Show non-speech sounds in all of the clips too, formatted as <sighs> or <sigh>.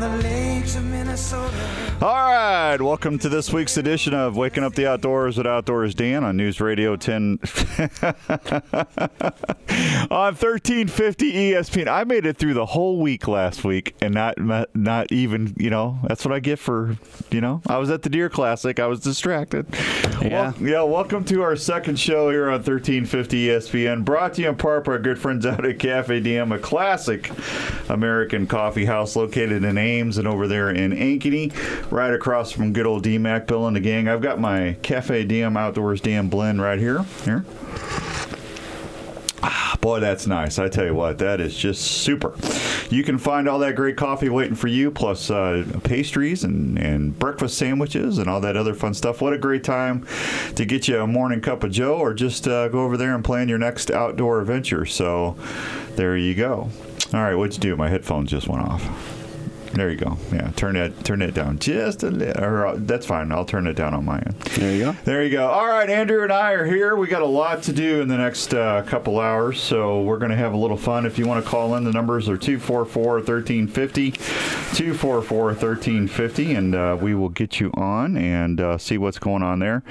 the Minnesota. All right, welcome to this week's edition of Waking Up the Outdoors with Outdoors Dan on News Radio 10 <laughs> on 1350 ESPN. I made it through the whole week last week and not not even, you know, that's what I get for, you know, I was at the Deer Classic. I was distracted. Yeah. Wel- yeah, welcome to our second show here on 1350 ESPN, brought to you in part by our good friends out at Cafe DM, a classic American coffee house located in Ames and over there in Ankeny, right across from good old DMACC Bill and the gang. I've got my Cafe DM Outdoors DM blend right here. Here. Ah, Boy, that's nice. I tell you what, that is just super. You can find all that great coffee waiting for you, plus uh, pastries and, and breakfast sandwiches and all that other fun stuff. What a great time to get you a morning cup of Joe or just uh, go over there and plan your next outdoor adventure. So there you go. All right, what'd you do? My headphones just went off. There you go. Yeah, turn it turn it down just a little. Or, uh, that's fine. I'll turn it down on my end. There you go. There you go. All right, Andrew and I are here. We got a lot to do in the next uh, couple hours, so we're going to have a little fun. If you want to call in, the numbers are 244 1350, 244 1350, and uh, we will get you on and uh, see what's going on there.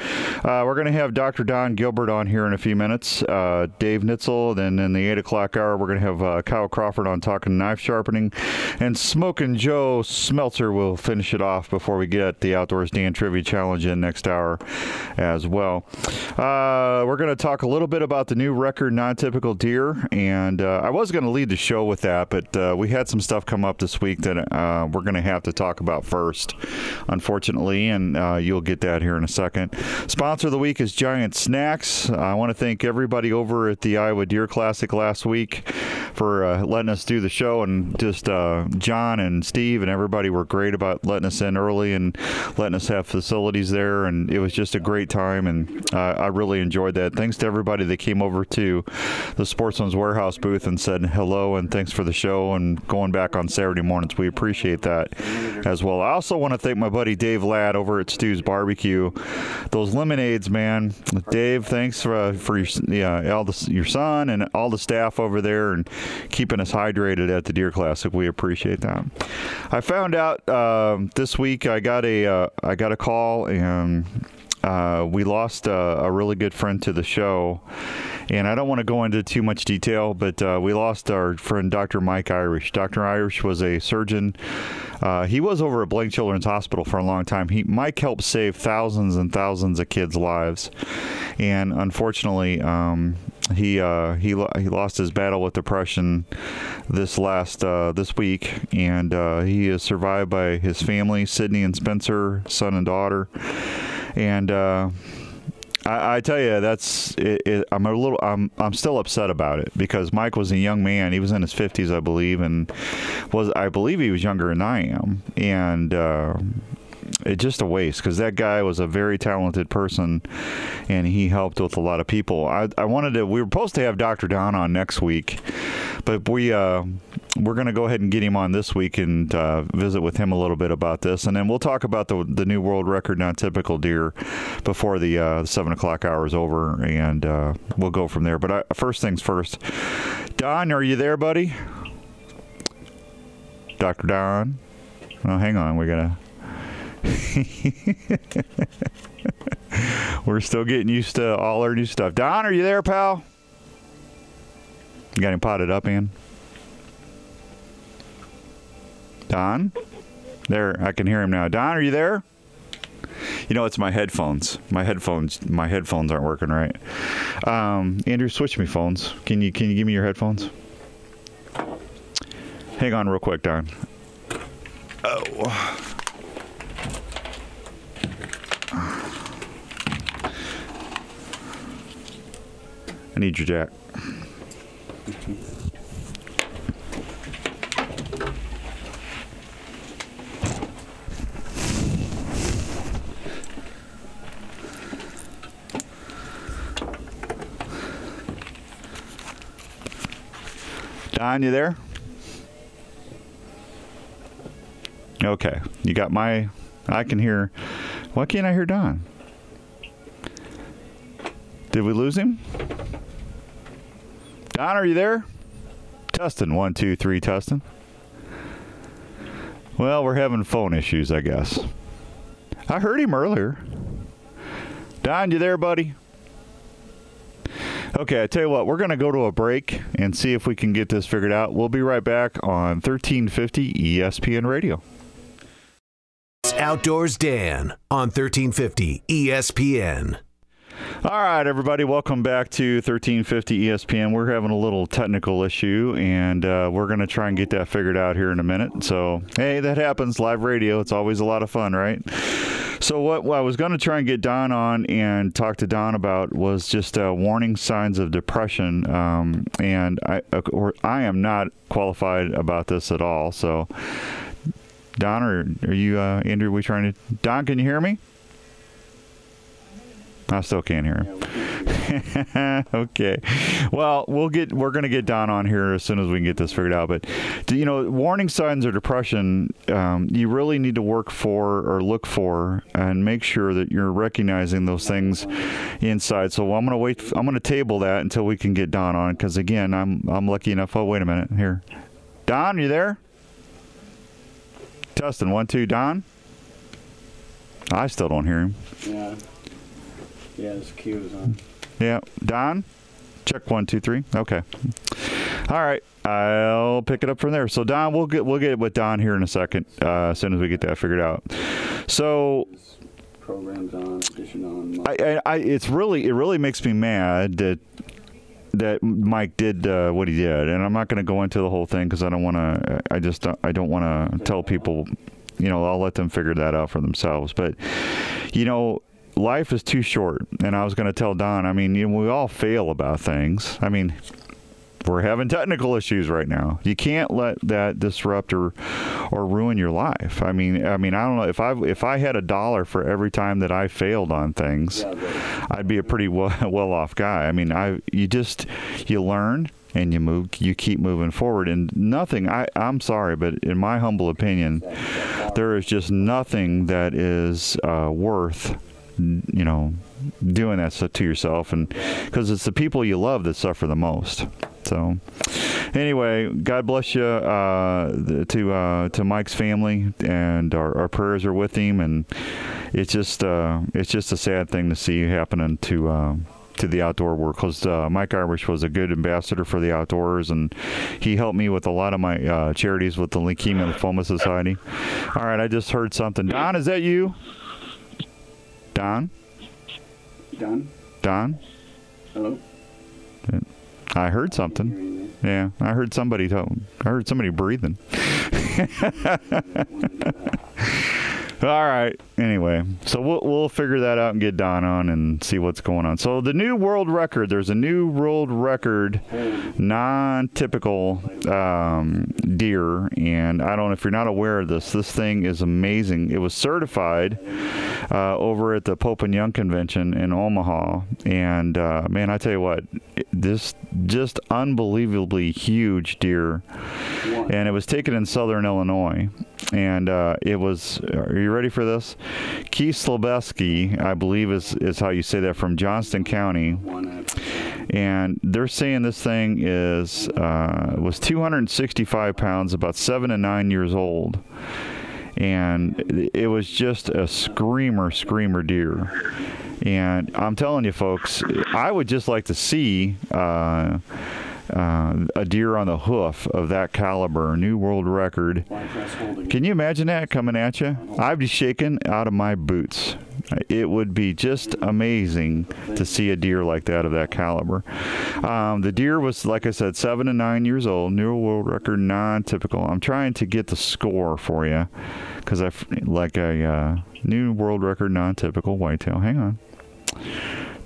Uh, we're going to have Dr. Don Gilbert on here in a few minutes, uh, Dave Nitzel, then in the 8 o'clock hour, we're going to have Kyle Crawford on talking knife sharpening, and Smoking Joe Smelter will finish it off before we get the Outdoors Dan Trivia Challenge in next hour as well. Uh, we're going to talk a little bit about the new record non-typical deer, and uh, I was going to lead the show with that, but uh, we had some stuff come up this week that uh, we're going to have to talk about first, unfortunately, and uh, you'll get that here in a second. Sponsor of the week is Giant Snacks. I want to thank everybody over at the Iowa Deer Classic last week for uh, letting us do the show, and just John and Steve and everybody were great about letting us in early and letting us have facilities there, and it was just a great time, and uh, I really enjoyed that. Thanks to everybody that came over to the Sportsman's Warehouse booth and said hello and thanks for the show and going back on Saturday mornings. We appreciate that as well. I also want to thank my buddy Dave Ladd over at Stu's Barbecue. Those lemonades, man. Dave, thanks for uh, for your yeah, all the, your son and all the staff over there and keeping us hydrated at the Deer Classic. We appreciate that. I found out um, this week I got a uh, I got a call and uh, we lost uh, a really good friend to the show. And I don't want to go into too much detail, but uh, we lost our friend Dr. Mike Irish. Dr. Irish was a surgeon. Uh, he was over at Blank Children's Hospital for a long time. He Mike helped save thousands and thousands of kids' lives, and unfortunately, um, he uh, he he lost his battle with depression this last uh, this week, and uh, he is survived by his family, Sydney and Spencer, son and daughter, and. Uh, I, I tell you, that's it, it, I'm a little. I'm I'm still upset about it because Mike was a young man. He was in his 50s, I believe, and was I believe he was younger than I am, and. It's just a waste because that guy was a very talented person and he helped with a lot of people. I, I wanted to, we were supposed to have Dr. Don on next week, but we, uh, we're going to go ahead and get him on this week and uh, visit with him a little bit about this. And then we'll talk about the, the new world record non typical deer before the uh, seven o'clock hour is over and uh, we'll go from there. But I, first things first, Don, are you there, buddy? Dr. Don? Oh, hang on. We're going to. <laughs> We're still getting used to all our new stuff. Don, are you there, pal? You got him potted up, Ian? Don? There, I can hear him now. Don, are you there? You know, it's my headphones. My headphones. My headphones aren't working right. Um, Andrew, switch me phones. Can you can you give me your headphones? Hang on, real quick, Don. Oh. I need your jack. Don, you there? Okay, you got my. I can hear. Why can't I hear Don? Did we lose him? Don, are you there? Tustin, one, two, three, Tustin. Well, we're having phone issues, I guess. I heard him earlier. Don, you there, buddy? Okay, I tell you what, we're going to go to a break and see if we can get this figured out. We'll be right back on 1350 ESPN Radio. Outdoors Dan on 1350 ESPN. All right, everybody, welcome back to 1350 ESPN. We're having a little technical issue, and uh, we're going to try and get that figured out here in a minute. So, hey, that happens. Live radio, it's always a lot of fun, right? So, what, what I was going to try and get Don on and talk to Don about was just uh, warning signs of depression. Um, and I, I am not qualified about this at all. So, Don, or are you, uh, Andrew? We trying to? Don, can you hear me? I still can't hear him. <laughs> okay. Well, we'll get we're going to get Don on here as soon as we can get this figured out. But you know, warning signs of depression, um, you really need to work for or look for and make sure that you're recognizing those things inside. So I'm going to wait. I'm going to table that until we can get Don on because again, I'm I'm lucky enough. Oh, wait a minute here. Don, you there? Tustin, one, two, Don. I still don't hear him. Yeah. Yeah, his cue is on. Yeah, Don. Check one, two, three. Okay. All right, I'll pick it up from there. So Don, we'll get we'll get with Don here in a second. Uh, as soon as we get that figured out. So Programs on, on. I, I, I it's really it really makes me mad that that Mike did uh, what he did, and I'm not going to go into the whole thing because I don't want to. I just I don't want to tell people. You know, I'll let them figure that out for themselves. But you know, life is too short, and I was going to tell Don. I mean, you know, we all fail about things. I mean. We're having technical issues right now. You can't let that disrupt or, or ruin your life. I mean, I mean, I don't know if I if I had a dollar for every time that I failed on things, Yeah, I'd be a pretty well, <laughs> well off guy. I mean, I you just you learn and you move, you keep moving forward, and nothing. I I'm sorry, but in my humble opinion, there is just nothing that is uh, worth you know doing that stuff to yourself, and because it's the people you love that suffer the most. So, anyway, God bless you uh, to uh, to Mike's family, and our, our prayers are with him. And it's just uh, it's just a sad thing to see happening to. Uh, to the outdoor world because uh, Mike Irish was a good ambassador for the outdoors and he helped me with a lot of my uh, charities with the Leukemia Lymphoma Society. All right, I just heard something. Don, is that you? Don? Don? Don? Hello? I heard something. Yeah, I heard somebody tell. I heard somebody breathing. <laughs> All right. Anyway, so we'll we'll figure that out and get Don on and see what's going on. So the new world record. There's a new world record, non-typical um, deer, and I don't know if you're not aware of this. This thing is amazing. It was certified uh, over at the Pope and Young convention in Omaha, and uh, man, I tell you what, this just unbelievably huge deer, and it was taken in southern Illinois, and uh, it was. Are you ready for this? Keith Slobeski, I believe is is how you say that from Johnston County, and they're saying this thing is uh, was 265 pounds, about seven to nine years old, and it was just a screamer, screamer deer. And I'm telling you, folks, I would just like to see. Uh, uh, a deer on the hoof of that caliber, new world record. Can you imagine that coming at you? I'd be shaking out of my boots. It would be just amazing to see a deer like that of that caliber. Um, the deer was, like I said, seven to nine years old, new world record, non-typical. I'm trying to get the score for you because I like a uh, new world record, non-typical whitetail. Hang on.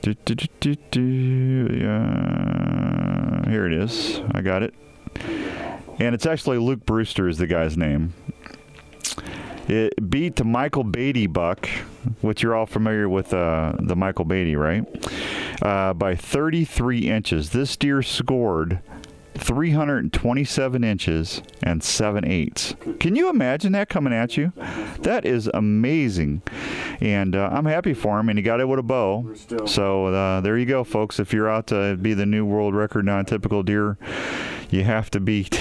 Do, do, do, do, do. Yeah. Here it is. I got it. And it's actually Luke Brewster is the guy's name. It beat the Michael Beatty buck, which you're all familiar with uh, the Michael Beatty, right? Uh, by 33 inches. This deer scored 327 inches and 7 eighths. Can you imagine that coming at you? That is amazing. And uh, I'm happy for him, and he got it with a bow. So uh, there you go, folks. If you're out to be the new world record non-typical deer, you have to beat.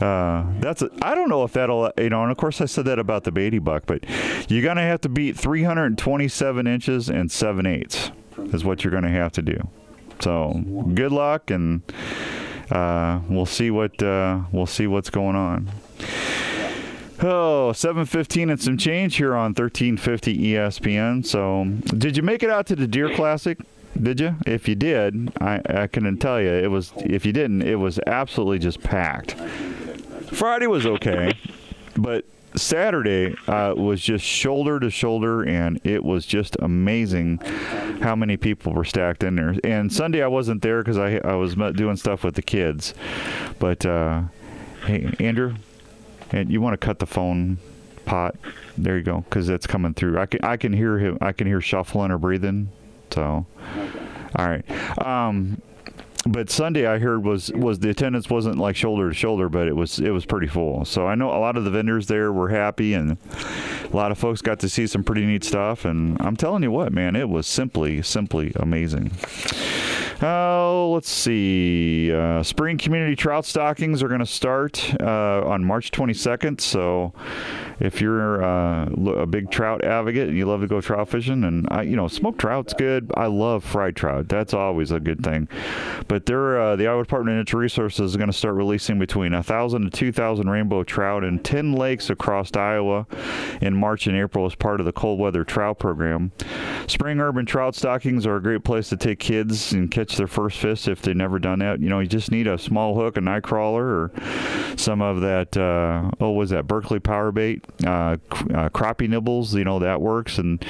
Uh, that's a, I don't know if that'll you know, and of course I said that about the Beatty buck, but you're gonna have to beat 327 inches and seven eighths is what you're gonna have to do. So good luck, and uh, we'll see what uh, we'll see what's going on. Oh, 715 and some change here on 1350 ESPN. So, did you make it out to the Deer Classic? Did you? If you did, I, I couldn't tell you it was. If you didn't, it was absolutely just packed. Friday was okay, but Saturday uh, was just shoulder to shoulder, and it was just amazing how many people were stacked in there. And Sunday I wasn't there because I I was doing stuff with the kids, but uh, hey, Andrew, and you want to cut the phone pot? There you go, because that's coming through. I can I can hear him. I can hear shuffling or breathing. So, all right. Um, but Sunday I heard was was the attendance wasn't like shoulder to shoulder, but it was it was pretty full. So I know a lot of the vendors there were happy, and a lot of folks got to see some pretty neat stuff. And I'm telling you what, man, it was simply simply amazing. Oh, let's see. Uh, spring community trout stockings are going to start uh, on March 22nd. So, if you're uh, a big trout advocate and you love to go trout fishing, and I, you know, smoked trout's good. I love fried trout. That's always a good thing. But they're uh, the Iowa Department of Natural Resources is going to start releasing between thousand to two thousand rainbow trout in ten lakes across Iowa in March and April as part of the cold weather trout program. Spring urban trout stockings are a great place to take kids and catch their first fish if they've never done that. You know, you just need a small hook, a night crawler, or some of that. Uh, oh, was that Berkley PowerBait? Uh, uh, crappie nibbles. You know that works, and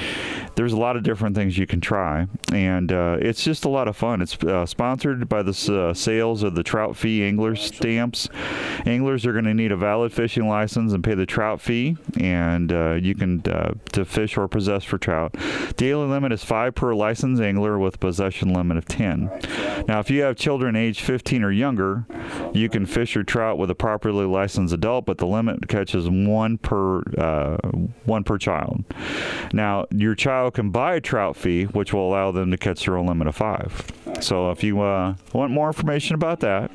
there's a lot of different things you can try, and uh, it's just a lot of fun. It's uh, sponsored by the uh, sales of the Trout Fee Angler stamps. Anglers are going to need a valid fishing license and pay the trout fee, and you can to fish or possess for trout. Daily limit is five per licensed angler with possession limit of ten. Now, if you have children aged 15 or younger, you can fish your trout with a properly licensed adult, but the limit catches one per uh, one per child. Now, your child can buy a trout fee, which will allow them to catch their own limit of five. So, if you uh, want more information about that,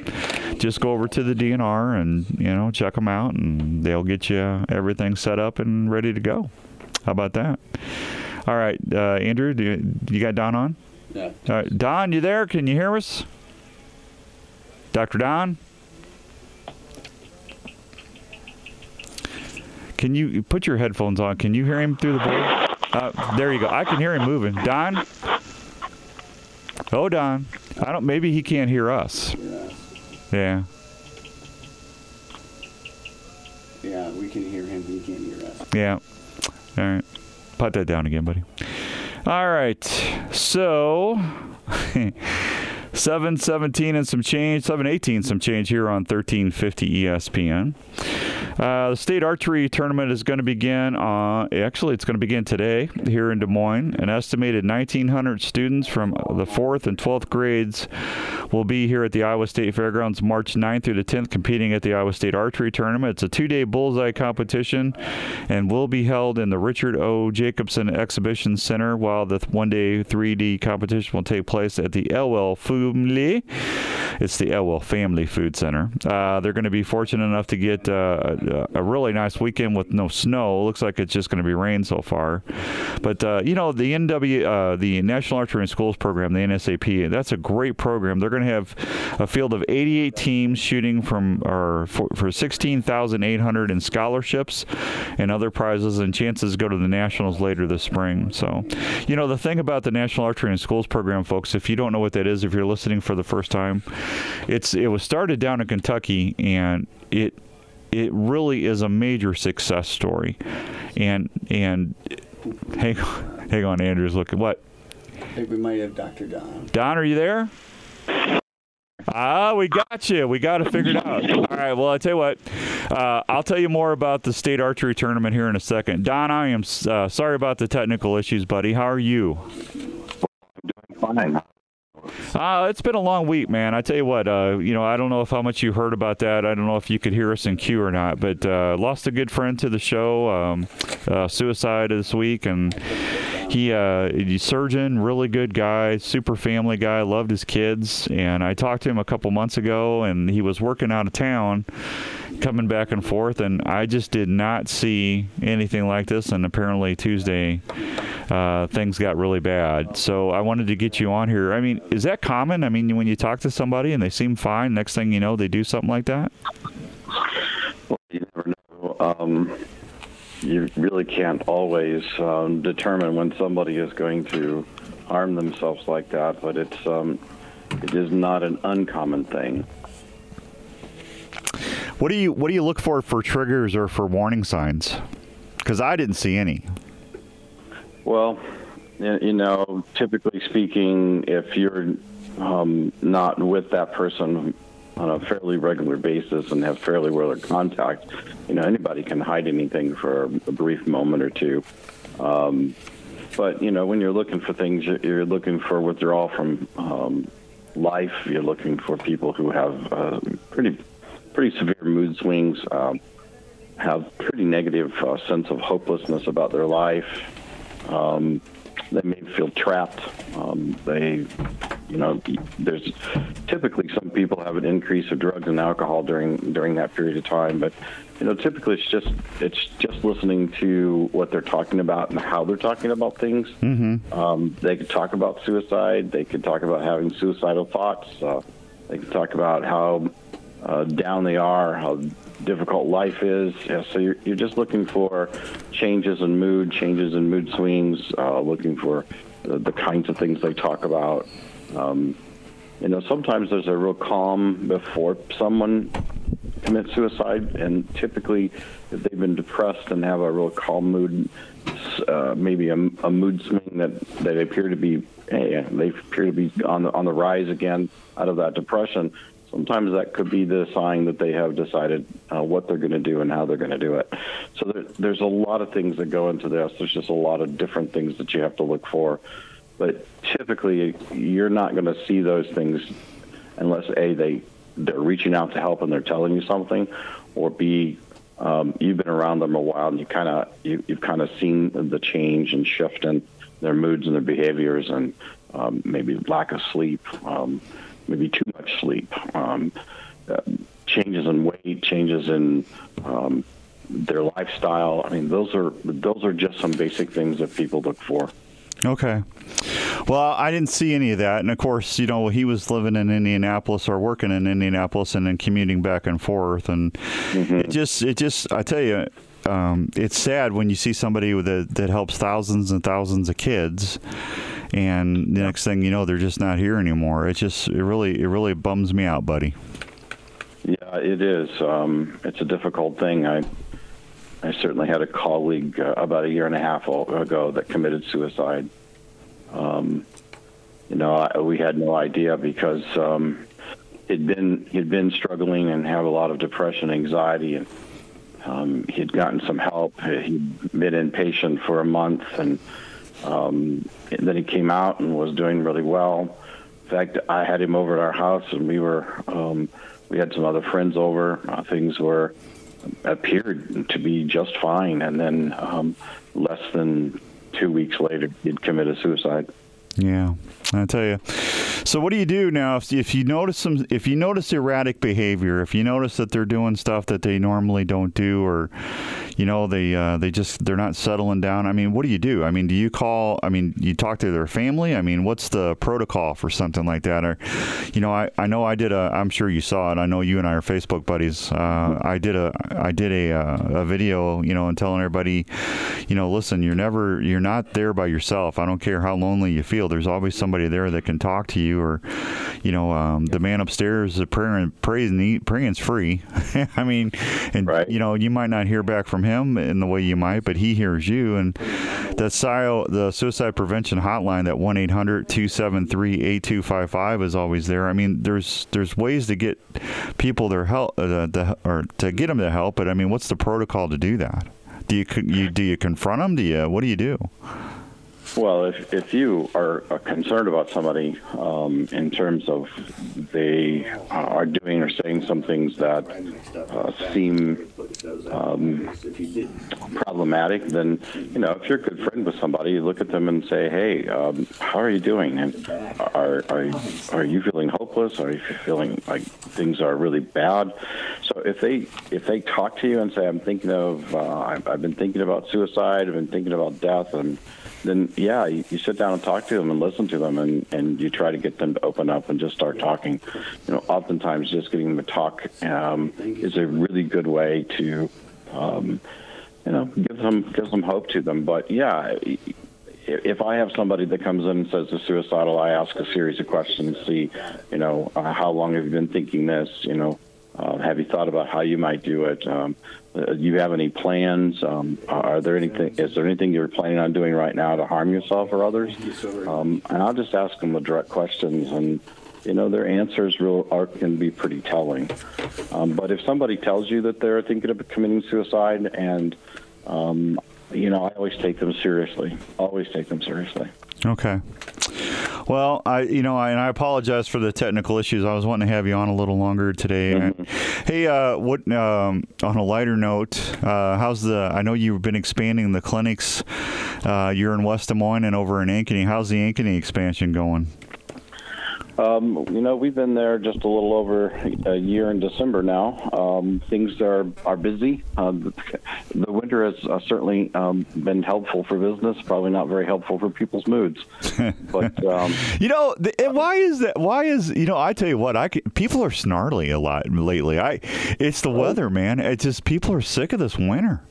just go over to the DNR and you know check them out, and they'll get you everything set up and ready to go. How about that? All right, uh, Andrew, do you, you got Don on? Yeah. All right, Don, you there? Can you hear us? Dr. Don? Can you put your headphones on? Can you hear him through the board? Uh, there you go. I can hear him moving. Don? Oh, Don. I don't. Maybe he can't hear us. Yeah. Yeah, we can hear him. He can't hear us. Yeah. All right. Put that down again, buddy. All right. So, <laughs> 717 and some change, 718 some change here on 1350 ESPN. Uh, the state archery tournament is going to begin on, actually, it's going to begin today here in Des Moines. An estimated 1,900 students from the 4th and 12th grades will be here at the Iowa State Fairgrounds March 9th through the 10th competing at the Iowa State Archery Tournament. It's a two day bullseye competition and will be held in the Richard O. Jacobson Exhibition Center, while the one day 3D competition will take place at the Elwell Family. It's the Elwell Family Food Center. Uh, they're going to be fortunate enough to get a, really nice weekend with no snow. Looks like it's just going to be rain so far. But uh, you know the NW, uh, the National Archery in Schools program, the NSAP, that's a great program. They're going to have a field of 88 teams shooting from or for, for 16,800 in scholarships and other prizes, and chances go to the nationals later this spring. So, you know the thing about the National Archery in Schools program, folks, if you don't know what that is, if you're listening for the first time, it's it was started down in Kentucky and it it really is a major success story. And and hang on, hang on, Andrew's looking. What? I think we might have Dr. Don. Don, are you there? Ah, we got you. We got it figured out. All right. Well, I tell you what. Uh, I'll tell you more about the state archery tournament here in a second. Don, I am uh, sorry about the technical issues, buddy. How are you? I'm doing fine. Uh, it's been a long week, man. I tell you what, uh, you know, I don't know if how much you heard about that. I don't know if you could hear us in queue or not, but uh, lost a good friend to the show, um, uh, suicide this week, and he, uh, surgeon, really good guy, super family guy, loved his kids, and I talked to him a couple months ago, and he was working out of town, coming back and forth, and I just did not see anything like this, and apparently Tuesday uh, things got really bad. So I wanted to get you on here. I mean, is that common? I mean, when you talk to somebody and they seem fine, next thing you know, they do something like that? Well, you never know. Um, you really can't always um, determine when somebody is going to harm themselves like that, but it's um, it is not an uncommon thing. What do you What do you look for for triggers or for warning signs? Because I didn't see any. Well, you know, typically speaking, if you're um, not with that person on a fairly regular basis and have fairly regular contact, you know, anybody can hide anything for a brief moment or two. Um, but you know, when you're looking for things, you're- looking for withdrawal from um, life. You're looking for people who have uh, pretty pretty severe mood swings, um, have pretty negative uh, sense of hopelessness about their life. Um, they may feel trapped. Um, they, you know, there's typically some people have an increase of drugs and alcohol during during that period of time, but you know, typically it's just it's just listening to what they're talking about and how they're talking about things. Mm-hmm. Um, they could talk about suicide. They could talk about having suicidal thoughts. Uh, they could talk about how uh, down they are, how difficult life is. Yeah, so you're, you're just looking for changes in mood, changes in mood swings, uh, looking for the, the kinds of things they talk about. Um, you know, sometimes there's a real calm before someone commits suicide, and typically, if they've been depressed and have a real calm mood, uh, maybe a, a mood swing that they appear to be, hey, they appear to be on the on the rise again out of that depression. Sometimes that could be the sign that they have decided uh, what they're going to do and how they're going to do it. So there, there's a lot of things that go into this. There's just a lot of different things that you have to look for. But typically, you're not going to see those things unless a they they're reaching out to help and they're telling you something, or b um, you've been around them a while and you kind of you, you've kind of seen the change and shift in their moods and their behaviors and um, maybe lack of sleep, um, maybe too much sleep, um, uh, changes in weight, changes in um, their lifestyle. I mean, those are those are just some basic things that people look for. Okay. Well, I didn't see any of that, and of course, you know, he was living in Indianapolis or working in Indianapolis, and then commuting back and forth, and it just, it just, I tell you. Um, it's sad when you see somebody with a, that helps thousands and thousands of kids, and the next thing you know, they're just not here anymore. It just, it really, it really bums me out, buddy. Yeah, it is. Um, it's a difficult thing. I I certainly had a colleague uh, about a year and a half ago that committed suicide. Um, you know, I, we had no idea because um, he'd been he'd been struggling and had a lot of depression, anxiety, and um, he'd gotten some help. He'd been inpatient for a month, and, um, and then he came out and was doing really well. In fact, I had him over at our house, and we were um, we had some other friends over. Uh, things were appeared to be just fine, and then um, less than two weeks later, he'd committed suicide. Yeah, I tell you. So what do you do now if, if you notice some if you notice erratic behavior, if you notice that they're doing stuff that they normally don't do, or you know they uh, they just they're not settling down? I mean, what do you do? I mean, do you call? I mean, you talk to their family. I mean, what's the protocol for something like that? Or you know, I, I know I did a. I'm sure you saw it. I know you and I are Facebook buddies. Uh, I did a I did a uh, a video, you know, and telling everybody, you know, listen, you're never you're not there by yourself. I don't care how lonely you feel. There's always somebody there that can talk to you or you know um, the man upstairs is praying praying praying's free. <laughs> I mean and Right. you know you might not hear back from him in the way you might but he hears you. And SIO, the suicide prevention hotline that 1-800-273-8255 is always there. I mean there's there's ways to get people their help uh, the, or to get them to help but i mean what's the protocol to do that? Do you, you do you confront them do you what do you do Well, if, if you are uh, concerned about somebody um, in terms of they are doing or saying some things that uh, seem um, problematic, then you know if you're a good friend with somebody, you look at them and say, "Hey, um, how are you doing? And are are are you feeling hopeless? Are you feeling like things are really bad?" So if they if they talk to you and say, "I'm thinking of uh, I've, I've been thinking about suicide, I've been thinking about death," and then yeah, you, you sit down and talk to them and listen to them, and and you try to get them to open up and just start talking. You know, oftentimes just getting them to talk um, is a really good way to. Um, you know, give them give some hope to them. But yeah, if I have somebody that comes in and says they're suicidal, I ask a series of questions. See, you know, uh, how long have you been thinking this? You know, uh, have you thought about how you might do it? Um, do you have any plans? Um, are there anything? Is there anything you're planning on doing right now to harm yourself or others? Um, and I'll just ask them the direct questions and. You know, their answers real are, can be pretty telling. Um, but if somebody tells you that they're thinking of committing suicide, and um, you know, I always take them seriously. Always take them seriously. Okay. Well, I you know, I, and I apologize for the technical issues. I was wanting to have you on a little longer today. Hey, uh, what um, on a lighter note? Uh, how's the? I know you've been expanding the clinics. Uh, you're in West Des Moines and over in Ankeny. How's the Ankeny expansion going? Um, you know, we've been there just a little over a year in December now. Um, things are are busy. Uh, the, the winter has uh, certainly um, been helpful for business. Probably not very helpful for people's moods. <laughs> but um, You know, th- and why is that? Why is you know? I tell you what, I can, people are snarly a lot lately. I, it's the weather, man. It's just people are sick of this winter.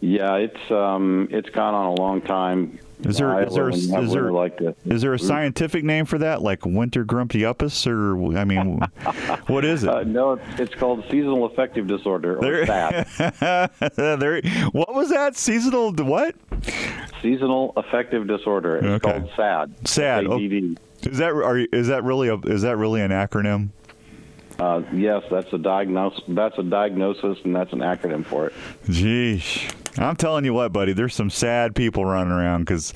yeah, it's um, it's gone on a long time. Is there- is there- is there- like. Is there a scientific name for that, like winter grumpy uppus, or I mean, <laughs> what is it? Uh, no, it's, called seasonal affective disorder or There- SAD. <laughs> there, what was that? Seasonal what? seasonal affective disorder. It's Okay. called SAD. SAD. Oh. Is that are, is that really a is that really an acronym? Uh, yes, that's a diagnosis. That's a diagnosis, and that's an acronym for it. Jeez. I'm telling you what, buddy. There's some sad people running around because,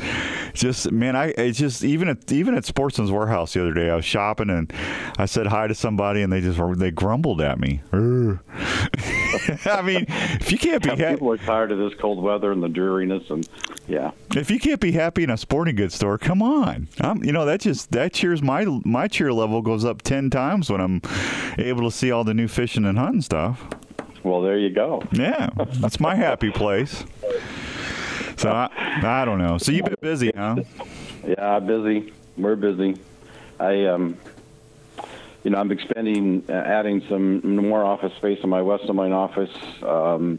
just man, I it's just even at even at Sportsman's Warehouse the other day, I was shopping and I said hi to somebody and they just they grumbled at me. <laughs> I mean, if you can't be happy, people are tired of this cold weather and the dreariness, and yeah, if you can't be happy in a sporting goods store, come on. I'm, you know, that just that cheers my my cheer level goes up ten times when I'm able to see all the new fishing and hunting stuff. Well, there you go. Yeah, that's my happy place. So I, I don't know. So you've been busy, huh? Yeah, busy. We're busy. I um, you know, I'm expanding, uh, adding some more office space in my West Des Moines office. Um,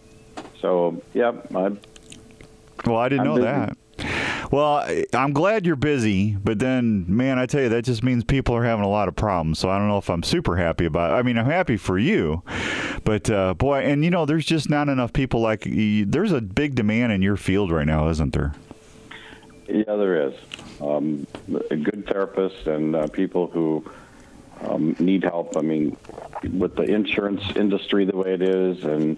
so yeah, I, Well, I didn't I'm know busy. that. Well, I'm glad you're busy, but then, man, I tell you, that just means people are having a lot of problems. So I don't know if I'm super happy about. It. I mean, I'm happy for you, but uh, boy, and you know, there's just not enough people like. There's a big demand in your field right now, isn't there? Yeah, there is. Um, good therapists and uh, people who um, need help. I mean, with the insurance industry the way it is, and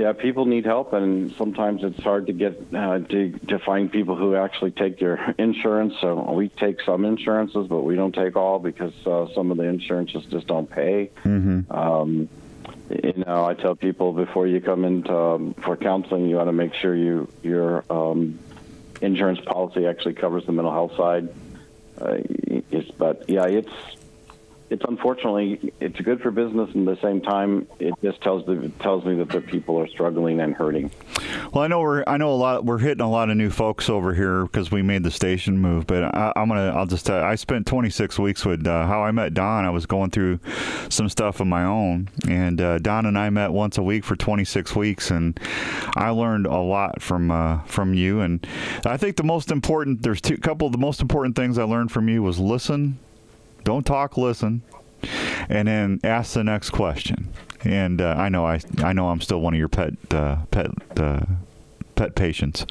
yeah, people need help, and sometimes it's hard to get uh, to to find people who actually take your insurance. So we take some insurances, but we don't take all because uh, some of the insurances just don't pay. Um, you know, I tell people before you come in um, for counseling, you want to make sure you you're um, insurance policy actually covers the mental health side. Uh, it's, but yeah, it's it's unfortunately it's good for business, and at the same time, it just tells the, tells me that the people are struggling and hurting. Well, I know we're I know a lot. We're hitting a lot of new folks over here because we made the station move. But I, am gonna I'll just tell you, I spent 26 weeks with uh, how I met Don. I was going through some stuff of my own, and uh, Don and I met once a week for 26 weeks, and I learned a lot from uh, from you. And I think the most important there's two couple of the most important things I learned from you was listen don't talk, listen, and then ask the next question. And uh, I know I I know I'm still one of your pet uh, pet uh, pet patients,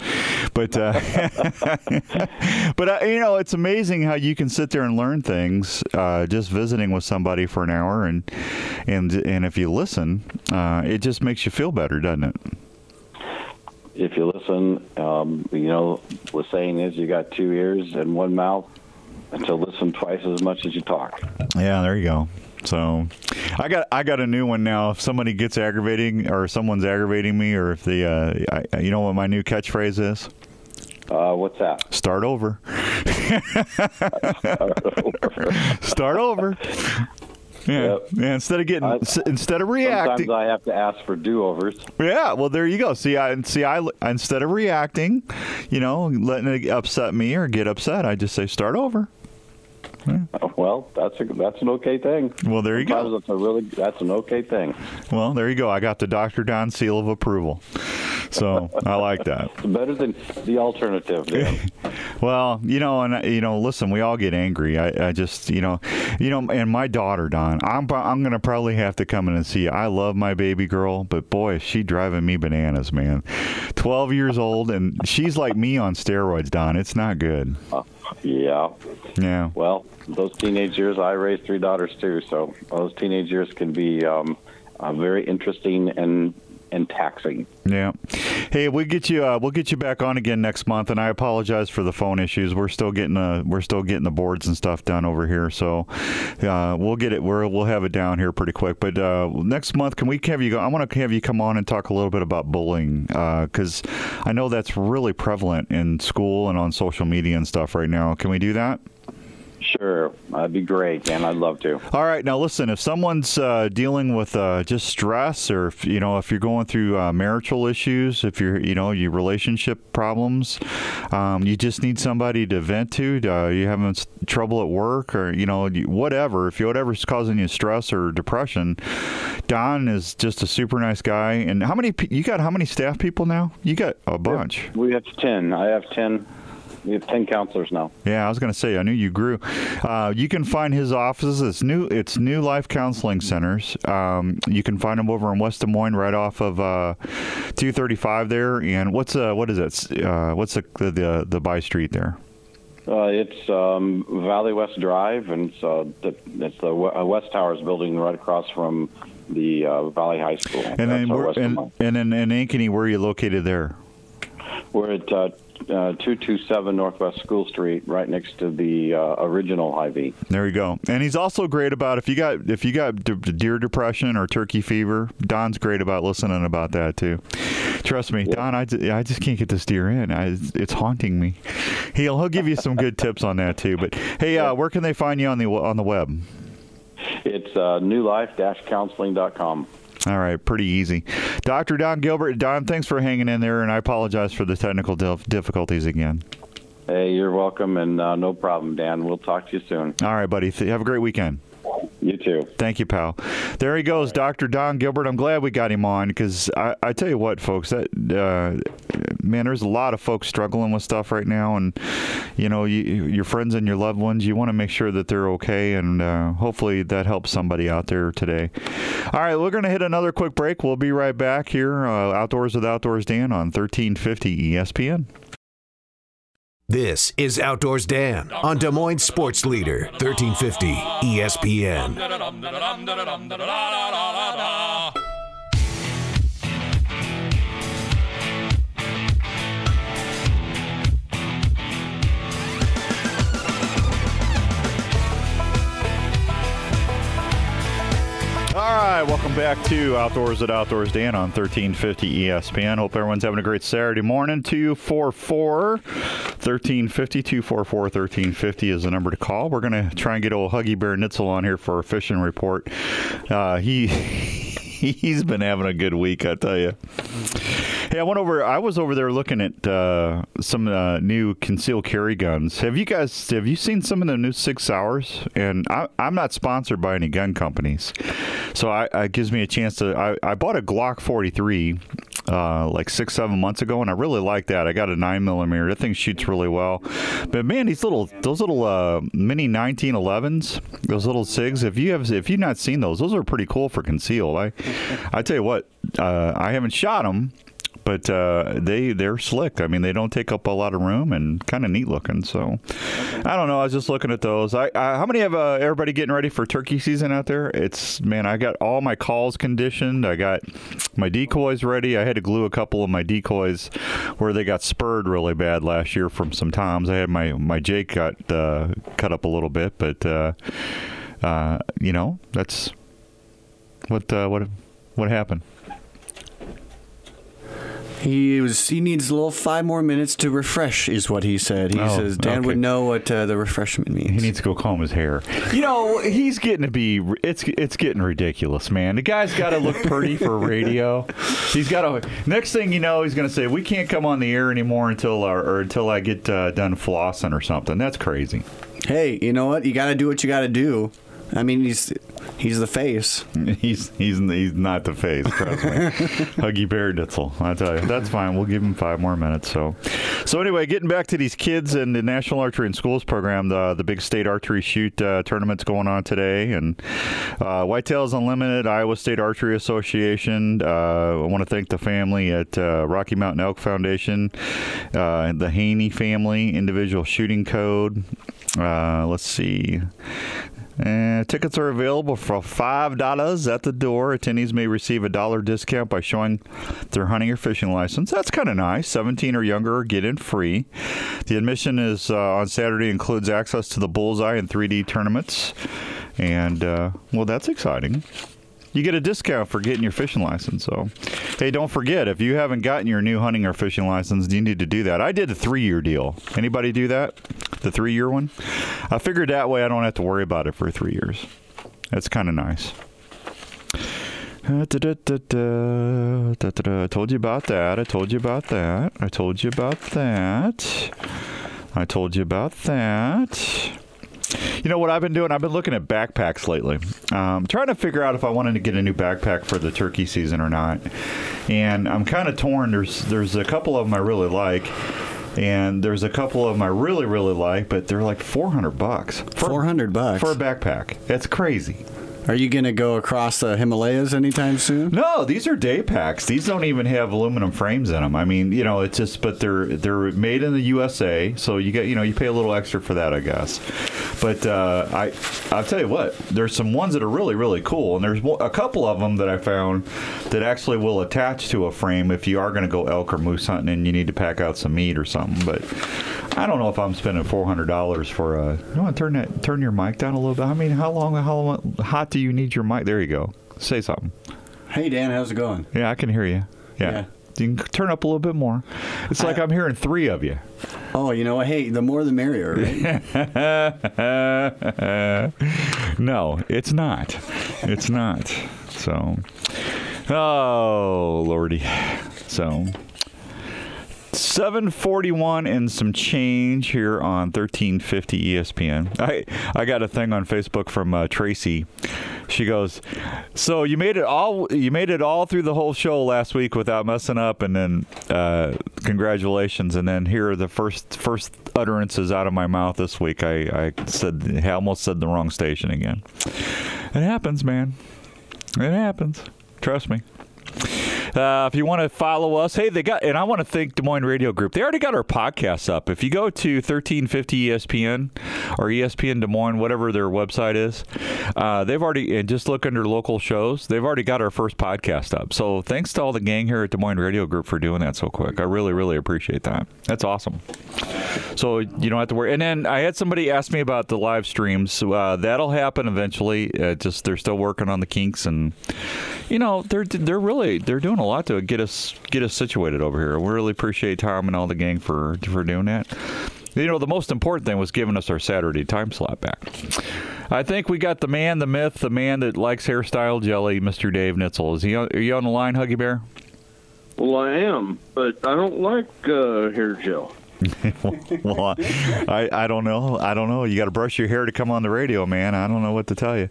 but uh, <laughs> but uh, you know it's amazing how you can sit there and learn things uh, just visiting with somebody for an hour, and and and if you listen, it just makes you feel better, doesn't it? If you listen, um, you know the saying is you got two ears and one mouth and to listen twice as much as you talk. Yeah, there you go. So, I got I got a new one now. If somebody gets aggravating, or someone's aggravating me, or if the uh, I, you know what my new catchphrase is? Uh, what's that? Start over. <laughs> Start over. Yeah. Yep. yeah. Instead of getting, I, instead of reacting, sometimes I have to ask for do-overs. Yeah. Well, there you go. See, I see. I instead of reacting, you know, letting it upset me or get upset, I just say start over. Yeah. Well, that's a, that's an okay thing. Well, there you Sometimes go. That's a really that's an okay thing. Well, there you go. I got the Dr. Don seal of approval. So I like that. <laughs> It's better than the alternative. <laughs> well, you know, and you know, listen, we all get angry. I, I just, you know, you know, and my daughter, Don, I'm I'm gonna probably have to come in and see. You. I love my baby girl, but boy, is she driving me bananas, man. Twelve years old, and she's like me on steroids, Don. It's not good. Uh, yeah. Yeah. Well, those teenage years, I raised three daughters too, so those teenage years can be um, uh, very interesting and and taxing. Yeah. Hey, we get you. Uh, we'll get you back on again next month. And I apologize for the phone issues. We're still getting uh, we're still getting the boards and stuff done over here. So uh, we'll get it. We're, we'll have it down here pretty quick. But uh, next month, can we have you? Go, I want to have you come on and talk a little bit about bullying because uh, I know that's really prevalent in school and on social media and stuff right now. Can we do that? Sure, that'd be great, Dan. I'd love to. All right, now listen. If someone's uh, dealing with uh, just stress, or if you know, if you're going through uh, marital issues, if you're, you know, your relationship problems, um, you just need somebody to vent to. Uh, you having trouble at work, or you know, whatever. If you whatever's causing you stress or depression, Don is just a super nice guy. And how many you got? How many staff people now? You got a bunch. We have ten. I have ten we have ten counselors now. Yeah, I was going to say I knew you grew. Uh, you can find his offices. It's new. It's New Life Counseling Centers. Um, you can find them over in West Des Moines, right off of uh, 235 there. And what's uh, what is it? Uh, what's the the the, by street there? Uh, it's um, Valley West Drive, and it's, uh, the, it's the uh, West Towers building right across from the uh, Valley High School. And then, and, and in, in Ankeny, where are you located there? We're at uh, uh, 227 Northwest School Street, right next to the uh, original Hy-Vee. There you go. And he's also great about if you got if you got deer depression or turkey fever. Don's great about listening about that too. Trust me, Don. I, I just can't get this deer in. I, it's haunting me. He'll he'll give you some good tips on that too. But hey, uh, where can they find you on the on the web? It's uh, newlife-counseling.com. All right, pretty easy. Dr. Don Gilbert, Don, thanks for hanging in there, and I apologize for the technical difficulties again. Hey, you're welcome, and uh, no problem, Dan. We'll talk to you soon. All right, buddy. Have a great weekend. You too. Thank you, pal. There he goes, Dr. Don Gilbert. I'm glad we got him on because I, I, tell you what, folks, that uh, man, there's a lot of folks struggling with stuff right now, and you know, you, your friends and your loved ones, you want to make sure that they're okay, and uh, hopefully that helps somebody out there today. All right, we're going to hit another quick break. We'll be right back here, uh, Outdoors with Outdoors Dan on 1350 ESPN. This is Outdoors Dan on Des Moines Sports Leader, 1350 ESPN. Right, welcome back to Outdoors at Outdoors Dan on 1350 ESPN. Hope everyone's having a great Saturday morning. 244 1350 244 1350 is the number to call. We're going to try and get old Huggy Bear Nitzel on here for a fishing report. Uh, he <laughs> he's been having a good week, I tell you. <laughs> Hey, I went over. I was over there looking at uh, some uh, new concealed carry guns. Have you guys? Have you seen some of the new Sig Sauers? And I, I'm not sponsored by any gun companies, so I, it gives me a chance to. I, I bought a Glock 43 uh, like six, seven months ago, and I really like that. I got a nine millimeter. That thing shoots really well. But man, these little, those little uh, mini 1911s, those little Sigs. If you have, if you've not seen those, those are pretty cool for concealed. I, I tell you what, uh, I haven't shot them but uh, they they're slick. I mean, they don't take up a lot of room and kind of neat looking. So I don't know. I was just looking at those. I, I how many of uh, everybody getting ready for turkey season out there? It's man, I got all my calls conditioned. I got my decoys ready. I had to glue a couple of my decoys where they got spurred really bad last year from some toms. I had my my Jake got uh, cut up a little bit, but uh, uh, you know that's what uh, what what happened. He was. He needs a little five more minutes to refresh, is what he said. He Oh, says Dan okay. would know what uh, the refreshment means. He needs to go comb his hair. You know, he's getting to be. It's it's getting ridiculous, man. The guy's got to look pretty for radio. He's got to. Next thing you know, he's going to say, "We can't come on the air anymore until our, or until I get uh, done flossing or something." That's crazy. hey, you know what? You got to do what you got to do. I mean, he's he's the face. <laughs> He's he's he's not the face. Trust me, <laughs> Huggy Bear Nitzel. I tell you, that's fine. We'll give him five more minutes. So, so anyway, getting back to these kids and the National Archery in Schools program, the the big state archery shoot uh, tournament's going on today, and uh, Whitetails Unlimited, Iowa State Archery Association. Uh, I want to thank the family at uh, Rocky Mountain Elk Foundation, uh, the Haney family, individual shooting code. Uh, let's see. Uh, tickets are available for five dollars at the door. Attendees may receive a dollar discount by showing their hunting or fishing license. That's kind of nice. Seventeen or younger get in free. The admission is uh, on Saturday includes access to the Bullseye and 3D tournaments, and uh, well, that's exciting. You get a discount for getting your fishing license. So, hey, don't forget if you haven't gotten your new hunting or fishing license, you need to do that. I did a three-year deal. Anybody do that? The three-year one? I figured that way I don't have to worry about it for three years. That's kind of nice. I told you about that. I told you about that. I told you about that. I told you about that. You know what I've been doing? I've been looking at backpacks lately. Um, trying to figure out if I wanted to get a new backpack for the turkey season or not. And I'm kind of torn. There's there's a couple of them I really like. And there's a couple of them I really, really like, but they're like 400 bucks. For, Four hundred bucks. For a backpack. That's crazy. Are you gonna go across the Himalayas anytime soon? No, these are day packs. These don't even have aluminum frames in them. I mean, you know, it's just, but they're they're made in the USA, so you get, you know, you pay a little extra for that, I guess. But uh, I, I'll tell you what, there's some ones that are really really cool, and there's a couple of them that I found that actually will attach to a frame if you are going to go elk or moose hunting and you need to pack out some meat or something. But I don't know if I'm spending four hundred dollars for a. You want to turn that turn your mic down a little bit? I mean, how long how hot do you need your mic? There you go. Say something. Hey Dan, how's it going? Yeah, I can hear you. Yeah. Yeah. You can turn up a little bit more. It's like I'm hearing three of you. Oh, you know what? Hey, the more the merrier, right? <laughs> no, it's not. It's not. So, oh, Lordy. So, 741 and some change here on 1350 ESPN. I I got a thing on Facebook from uh, Tracy. She goes, "So you made it all you made it all through the whole show last week without messing up and then uh, congratulations and then here are the first first utterances out of my mouth this week. I I said I almost said the wrong station again. It happens, man. It happens. Trust me." Uh, if you want to follow us, hey, they got, and I want to thank Des Moines Radio Group. They already got our podcasts up. If you go to 1350 ESPN or ESPN Des Moines, whatever their website is, uh, they've already, and just look under local shows, they've already got our first podcast up. So thanks to all the gang here at Des Moines Radio Group for doing that so quick. I really, really appreciate that. That's awesome. So you don't have to worry. And then I had somebody ask me about the live streams. Uh, that'll happen eventually. Uh, just they're still working on the kinks, and you know they're they're really they're doing a lot to get us get us situated over here. We really appreciate Tom and all the gang for for doing that. You know, the most important thing was giving us our Saturday time slot back. I think we got the man, the myth, the man that likes hairstyle jelly, Mr. Dave Nitzel. Is he? On, are you on the line, Huggy Bear? Well, I am, but I don't like uh, hair gel. <laughs> well, I, I don't know. I don't know. You got to brush your hair to come on the radio, man. I don't know what to tell you.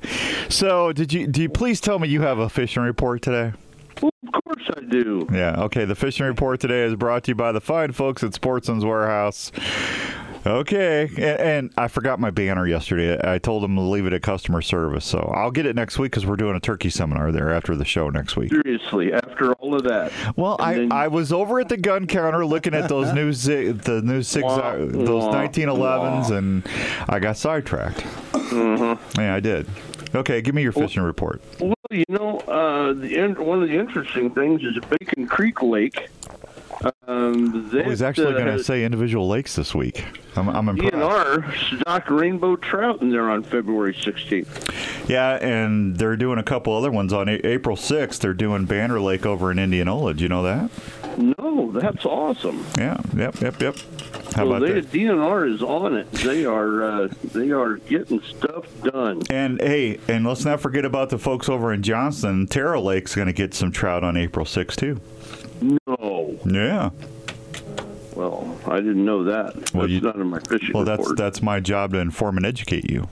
So, did you? Do you please tell me you have a fishing report today? Well, of course I do. Yeah. Okay. The fishing report today is brought to you by the fine folks at Sportsman's Warehouse. Okay, and, and I forgot my banner yesterday. I told them to leave it at customer service, so I'll get it next week because we're doing a turkey seminar there after the show next week. Seriously, after all of that. Well, I, then- I was over at the gun counter looking at those new zi- the new six Wah, those wah, 1911s, and I got sidetracked. Mm-hmm. Yeah, I did. Okay, give me your fishing report. Well, you know, uh, the in- one of the interesting things is Bacon Creek Lake. Um, I was that, actually going uh, to say individual lakes this week. I'm, I'm impressed. DNR stocked rainbow trout in there on February 16th. Yeah, and they're doing a couple other ones on A- April 6th. They're doing Banner Lake over in Indianola. Do you know that? No, that's awesome. Yeah. Yep. Yep. Yep. How well, about they, that? DNR is on it. They are uh, they are getting stuff done. And hey, and let's not forget about the folks over in Johnston. Terra Lake's going to get some trout on April 6th too. Yeah. well, I didn't know that. Well, that's you- not in my fishing Well, that's report. that's my job to inform and educate you.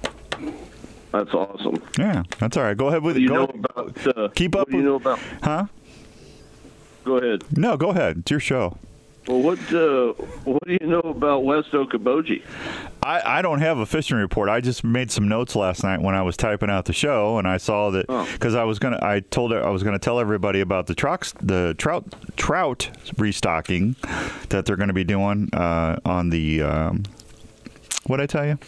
That's awesome. Yeah, that's all right. Go ahead with What you go. know about? Uh, Keep what up do you with- know about? huh? Go ahead. No, go ahead. It's your show. Well, what uh, what do you know about West Okoboji? I, I don't have a fishing report. I just made some notes last night when I was typing out the show, and I saw that Oh. because I was gonna. I told I was gonna tell everybody about the trucks, the trout trout restocking that they're going to be doing uh, on the. Um, what I tell you?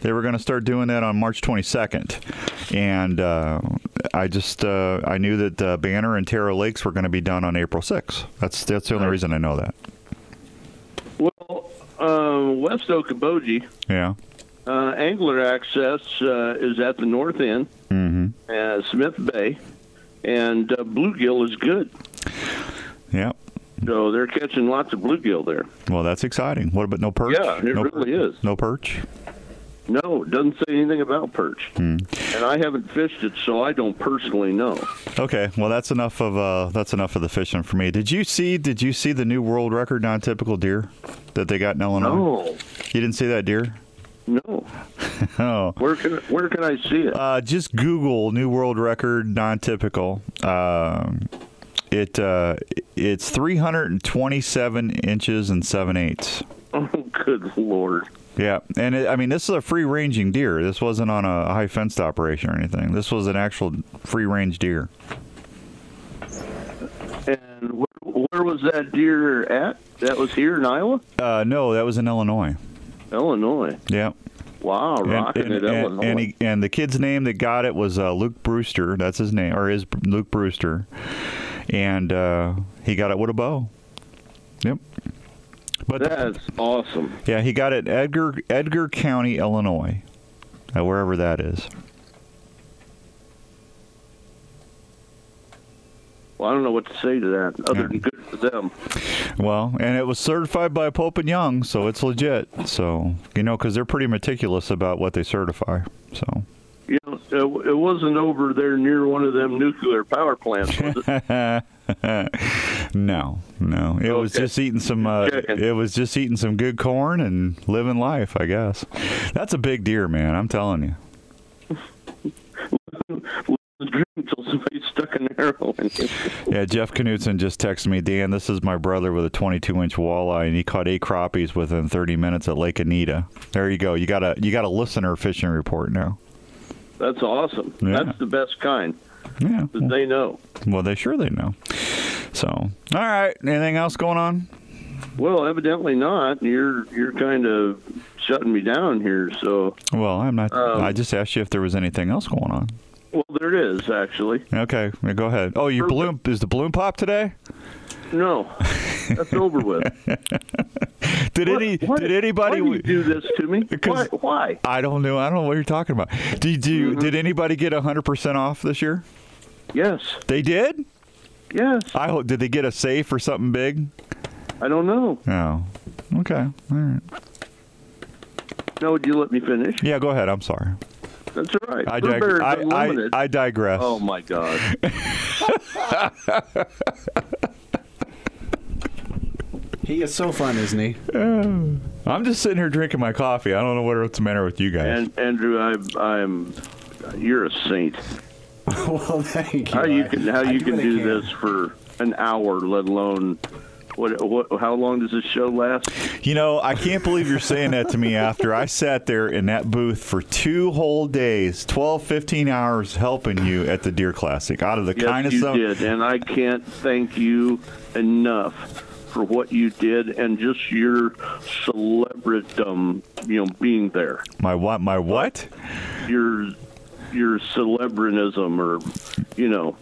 They were going to start doing that on March 22nd, and uh, I just uh, I knew that uh, Banner and Terra Lakes were going to be done on April 6th. That's that's the only reason I know that. Well, uh, West Okoboji Yeah. uh, angler access uh, is at the north end, Mm-hmm. uh, Smith Bay, and uh, bluegill is good. Yeah. So they're catching lots of bluegill there. Well, that's exciting. What about no perch? Yeah, it no, really is. No perch. No, it doesn't say anything about perch, Hmm. and I haven't fished it, so I don't personally know. Okay, well that's enough of uh, that's enough of the fishing for me. Did you see? Did you see the new world record non-typical deer that they got in Illinois? No, You didn't see that deer? no. <laughs> Oh. Where can where can I see it? Uh, just Google new world record non-typical. Um, it uh, it's 327 inches and seven eighths. Oh, good lord! Yeah, and it, I mean this is a free ranging deer. This wasn't on a high fenced operation or anything. This was an actual free range deer. And where, where was that deer at? That was here in Iowa, Uh, no, that was in Illinois. Illinois. Yeah. Wow, And, rocking and, it, and, Illinois. and, he, and the kid's name that got it was uh, Luke Brewster. That's his name, or is Luke Brewster. And uh, he got it with a bow. Yep. But That's awesome. yeah, he got it Edgar Edgar County, Illinois, uh, wherever that is. Well, I don't know what to say to that, other Yeah. than good for them. Well, and it was certified by Pope and Young, so it's legit. So you know, because they're pretty meticulous about what they certify. So. You know, it, it wasn't over there near one of them nuclear power plants, was it? <laughs> no, no. It was just eating some. Uh, it was just eating some good corn and living life. I guess that's a big deer, man. I'm telling you. Dream until somebody stuck an arrow in. Yeah, Jeff Knutson just texted me, Dan. This is my brother with a 22 inch walleye, and he caught eight crappies within 30 minutes at Lake Anita. There you go. You got a you got a listener fishing report now. That's awesome. Yeah. That's the best kind. Yeah. 'cause they know. Well, they sure they know. So, all right. Anything else going on? Well, evidently not. You're you're kind of shutting me down here. So, Well, I'm not. Um, I just asked you if there was anything else going on. well, there it is actually. Okay, go ahead. Oh, your balloon is the balloon pop today? No, that's over with. <laughs> Did What- any? what- did anybody? Why do you do this to me? <laughs> Why? Because- why? I don't know. I don't know what you're talking about. Did you? Mm-hmm. Did anybody get 100 percent off this year? Yes, They did. yes. I hope. Did they get a safe or something big? I don't know. No. Okay. All right. No, would you let me finish? Yeah. Go ahead. I'm sorry. That's all right. I, dig- I, I, I digress. oh my God. <laughs> He is so fun, isn't he? Uh, I'm just sitting here drinking my coffee. I don't know what's the matter with you guys. And Andrew, I, I'm. You're a saint. <laughs> well, thank you. How you can how I you do can do can. this for an hour, let alone what what? How long does this show last? You know, I can't believe you're saying that to me after I sat there in that booth for two whole days, 12, 15 hours helping you at the Deer Classic out of the Yes, kindness you of did, and I can't thank you enough for what you did and just your celebridom, you know, being there. my what my what? Your your celebritism, or you know,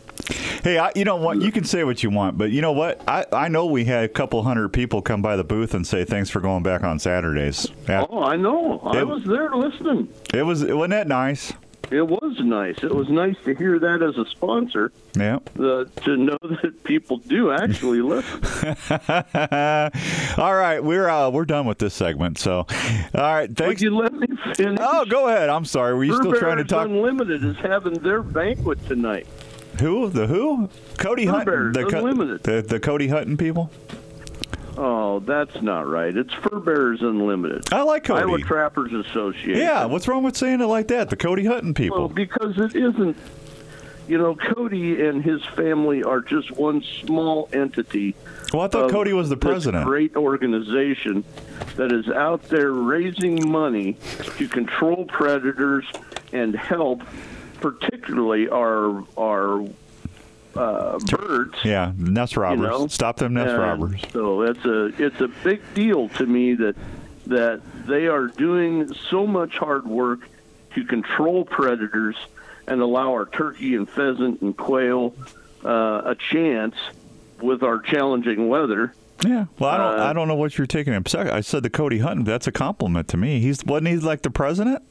Hey, I, you know what? You can say what you want, but you know what? I, I know we had a couple hundred people come by the booth and say thanks for going back on Saturdays. Oh, I know, I It- was there listening. It was wasn't that nice? It was nice. It was nice to hear that as a sponsor. Yeah. The, to know <laughs> that people do actually listen. <laughs> all right, we're uh, we're done with this segment. So, all right, Would thanks. you let me finish? Oh, go ahead. I'm sorry. Were you still trying to talk? Unlimited is having their banquet tonight. Who? The who? Cody. Bears The, Co- the the Cody Hutton people. Oh, that's not right. It's Fur Bears Unlimited. I like Cody. Iowa Trappers Association. yeah. What's wrong with saying it like that? The Cody Hutton people. Well, because it isn't. You know, Cody and his family are just one small entity. Well, I thought Cody was the president. great organization that is out there raising money to control predators and help, particularly our our uh, birds. Yeah, nest robbers. know? Stop them nest And robbers. So it's a it's a big deal to me that that they are doing so much hard work to control predators and allow our turkey and pheasant and quail uh, a chance with our challenging weather. Yeah. Well, I don't. Uh, I don't know what you're taking him. I said the Cody Hutton. That's a compliment to me. He's wasn't he like the president?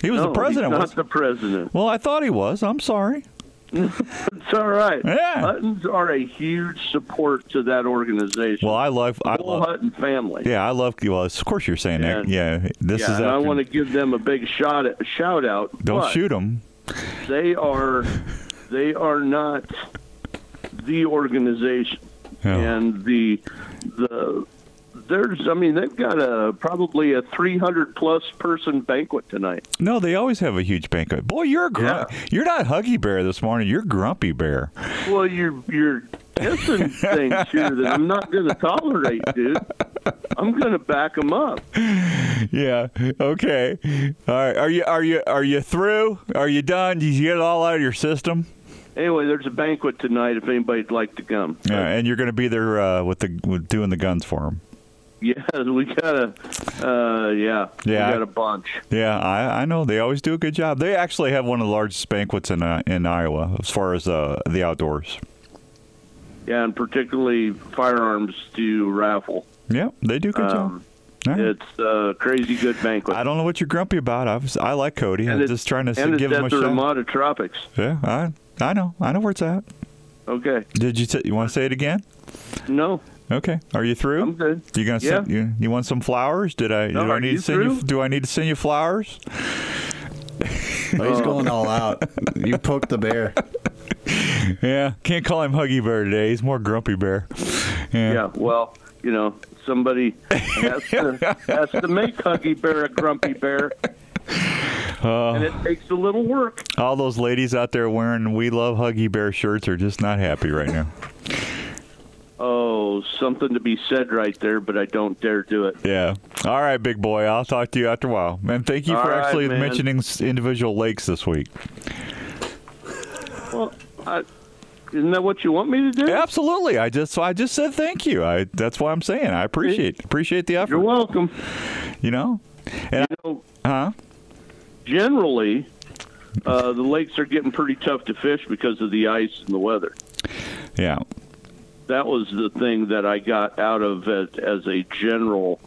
He was no, the president. he's not the president. well, I thought he was. I'm sorry. It's all right. Yeah. Huttons are a huge support to that organization. Well, I love. I whole love. Hutton family. Yeah, I love. Well, of course you're saying that. Yeah. This yeah, is. and I want to give them a big shot at, shout out. Don't shoot them. They are they are not the organization, Yeah. and the the there's I mean they've got a probably a 300 plus person banquet tonight. No, they always have a huge banquet. Boy, you're grump. Yeah. You're not Huggy Bear this morning. You're Grumpy Bear. Well, you're you're guessing <laughs> things here that I'm not going to tolerate, dude. I'm going to back them up. Yeah. Okay. All right. Are you are you are you through? Are you done? Did you get it all out of your system? Anyway, there's a banquet tonight if anybody'd like to come. Yeah. And you're going to be there uh, with the with doing the guns for them. <laughs> Yeah, we got a uh, yeah, Yeah. we got a bunch. Yeah, I, I know they always do a good job. They actually have one of the largest banquets in uh, in Iowa as far as uh, the outdoors. Yeah, and particularly firearms to raffle. Yeah, they do good Um, job. Right. It's a crazy good banquet. I don't know what you're grumpy about. I was, I like Cody. and I'm just trying to and give it's him a at the shot. Ramada Tropics. Yeah, I I know. I know where it's at. Okay. Did you t- you want to say it again? No, Okay. Are you through? I'm good. You gonna send, you, you want some flowers? Did I No, do I need you to send you through? do I need to send you flowers? Oh, he's going all out. <laughs> You poked the bear. Yeah. Can't call him Huggy Bear today. He's more Grumpy Bear. Yeah. Yeah. Well, you know, somebody has to has to make Huggy Bear a grumpy bear, Uh, and it takes a little work. all those ladies out there wearing "We Love Huggy Bear" shirts are just not happy right now. Oh, something to be said right there, but I don't dare do it. Yeah. All right, big boy. I'll talk to you after a while. And thank you for right, actually man. mentioning individual lakes this week. Well, I Isn't that what you want me to do? Absolutely. I just I just said thank you. I that's what I'm saying. I appreciate appreciate the effort. You're welcome. You know, and You know, I, huh? generally, uh, the lakes are getting pretty tough to fish because of the ice and the weather. Yeah. That was the thing that I got out of it as a general,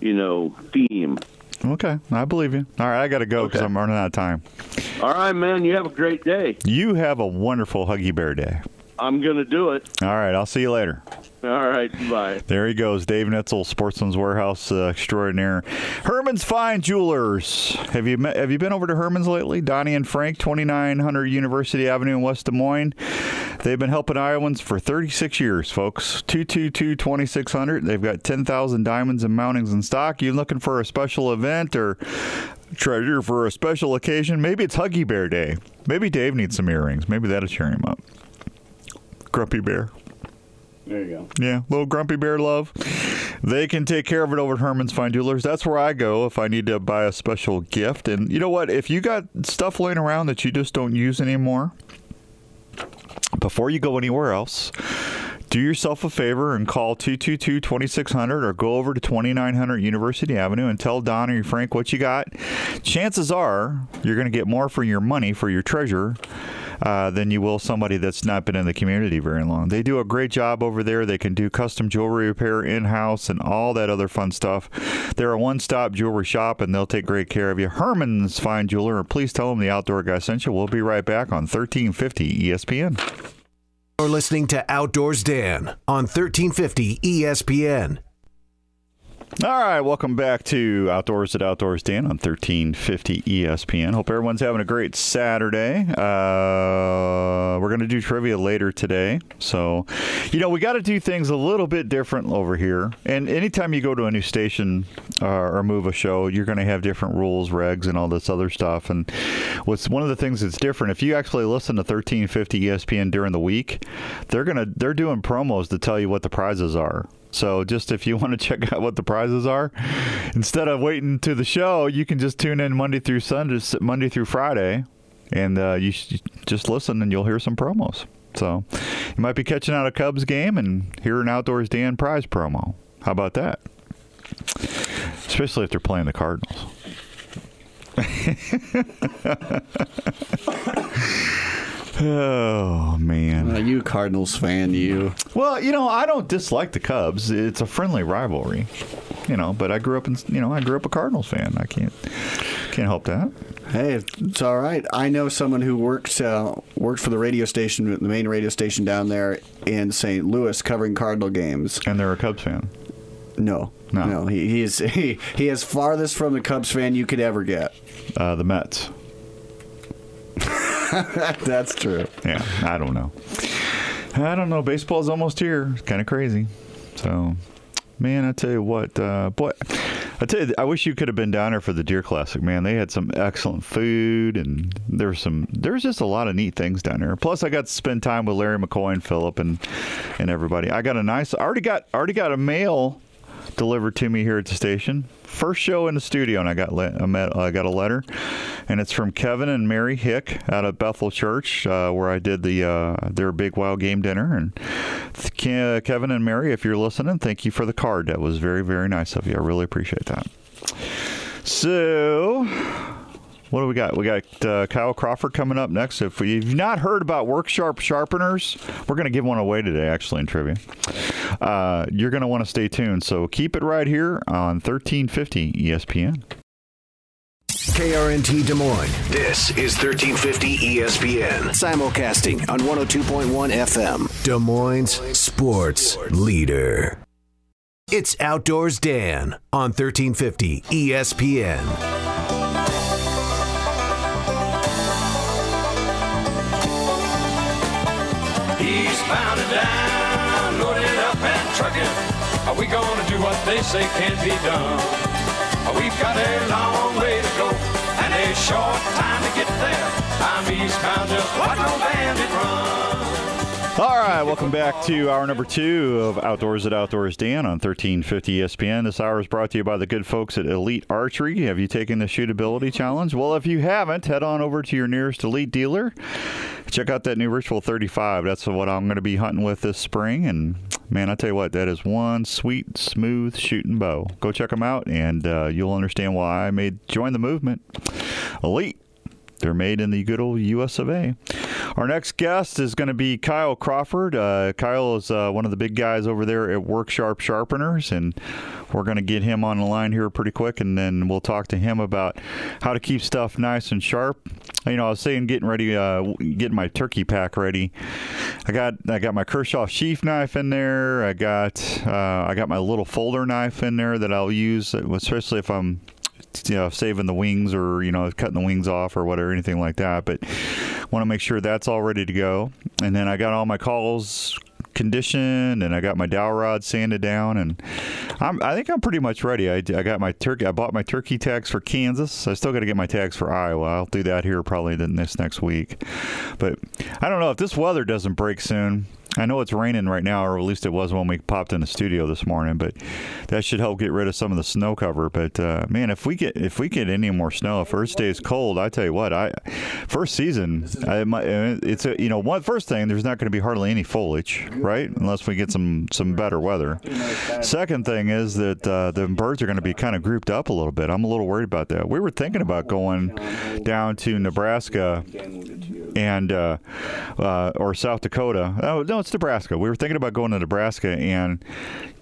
you know, theme. Okay, I believe you. All right, I got to go because Okay. I'm running out of time. All right, man. You have a great day. You have a wonderful Huggy Bear day. I'm gonna do it. All right, I'll see you later. All right. Bye. There he goes, Dave Nitzel, Sportsman's Warehouse uh, extraordinaire. Herman's Fine Jewelers. Have you met, have you been over to Herman's lately? Donnie and Frank, 2900 University Avenue in West Des Moines. They've been helping Iowans for 36 years, folks. 222-2600. They've got 10,000 diamonds and mountings in stock. You looking for a special event or treasure for a special occasion? Maybe it's Huggy Bear Day. Maybe Dave needs some earrings. Maybe that'll cheer him up. Grumpy Bear. There you go. Yeah, little grumpy bear love. They can take care of it over at Herman's Fine Jewelers. That's where I go if I need to buy a special gift. And you know what? If you got stuff laying around that you just don't use anymore, before you go anywhere else, do yourself a favor and call 222 2600 or go over to 2900 University Avenue and tell Don or Frank what you got. Chances are you're going to get more for your money, for your treasure, uh, than you will somebody that's not been in the community very long. They do a great job over there. They can do custom jewelry repair in house and all that other fun stuff. They're a one stop jewelry shop and they'll take great care of you. Herman's Fine Jeweler. Please tell them the outdoor guy sent you. We'll be right back on 1350 ESPN. You're listening to Outdoors Dan on 1350 ESPN. All right, welcome back to Outdoors at Outdoors Dan on 1350 ESPN. Hope everyone's having a great Saturday. Uh, we're going to do trivia later today. So, you know, we got to do things a little bit different over here. And anytime you go to a new station uh, or move a show, you're going to have different rules, regs, and all this other stuff. And what's one of the things that's different, if you actually listen to 1350 ESPN during the week, they're going to, they're doing promos to tell you what the prizes are. So just if you <laughs> want to check out what the prizes are, instead of waiting to the show, you can just tune in Monday through Sunday, Monday through Friday, and uh, you just listen and you'll hear some promos. So you might be catching out a Cubs game and hear an Outdoors Dan prize promo. How about that? Especially if they're playing the Cardinals. <laughs> oh man. Uh, you Cardinals fan, you. Well, you know, I don't dislike the Cubs. It's a friendly rivalry, you know. But I grew up in, you know, I grew up a Cardinals fan. I can't, can't help that. Hey, it's all right. I know someone who worked uh, worked for the radio station, the main radio station down there in St. Louis, covering Cardinal games. And they're a Cubs fan. No, No. He, he is <laughs> he, he is farthest from the Cubs fan you could ever get. Uh, the Mets. <laughs> That's true. Yeah, I don't know. I don't know. Baseball's almost here. It's kind of crazy. So, man, I tell you what, uh, boy, I tell you, I wish you could have been down there for the Deer Classic. Man, they had some excellent food, and there's some, there's just a lot of neat things down there. Plus, I got to spend time with Larry McCoy and Philip and and everybody. I got a nice, I already got, already got a mail delivered to me here at the station. First show in the studio, and I got le- I, met, I got a letter, and it's from Kevin and Mary Hick out of Bethel Church, uh, where I did the uh, their big wild game dinner. And th- Kevin and Mary, if you're listening, thank you for the card. That was very very nice of you. I really appreciate that. So. What do we got? We got uh, Kyle Crawford coming up next. If you've not heard about Work Sharp Sharpeners, we're going to give one away today, actually, in trivia. Uh, you're going to want to stay tuned. So keep it right here on 1350 ESPN. KRNT Des Moines. This is 1350 ESPN. Simulcasting on 102.1 FM. Des Moines Sports Leader. It's Outdoors Dan on 1350 ESPN. They say can't be done? We've got a long way to go and a short time to get there. I'm eastbound, just watch no bandit run. All right, welcome back to hour number two of Outdoors at Outdoors Dan on 1350 ESPN. This hour is brought to you by the good folks at Elite Archery. Have you taken the shootability challenge? Well, if you haven't, head on over to your nearest Elite dealer. Check out that new Ritual 35. That's what I'm going to be hunting with this spring. And man, I tell you what, that is one sweet, smooth shooting bow. Go check them out, and uh, you'll understand why I made join the movement. Elite. They're made in the good old US of A. Our next guest is going to be Kyle Crawford. Uh, Kyle is uh, one of the big guys over there at Work Sharp Sharpeners, and we're going to get him on the line here pretty quick, and then we'll talk to him about how to keep stuff nice and sharp. You know, I was saying getting ready, uh, getting my turkey pack ready. I got I got my Kershaw sheath knife in there. I got uh, I got my little folder knife in there that I'll use, especially if I'm you know saving the wings or you know cutting the wings off or whatever anything like that but want to make sure that's all ready to go and then i got all my calls conditioned and I got my dowel rod sanded down and I'm, I think I'm pretty much ready. I, I got my turkey. I bought my turkey tags for Kansas. I still got to get my tags for Iowa. I'll do that here probably this next week. But I don't know if this weather doesn't break soon. I know it's raining right now, or at least it was when we popped in the studio this morning. But that should help get rid of some of the snow cover. But uh, man, if we get if we get any more snow, if it stays cold, I tell you what, I first season, I, it's a you know one first thing, there's not going to be hardly any foliage, right? Unless we get some some better weather. Second thing is that uh, the birds are going to be kind of grouped up a little bit. I'm a little worried about that. We were thinking about going down to Nebraska and uh, uh, or South Dakota. Oh no, it's Nebraska. We were thinking about going to Nebraska and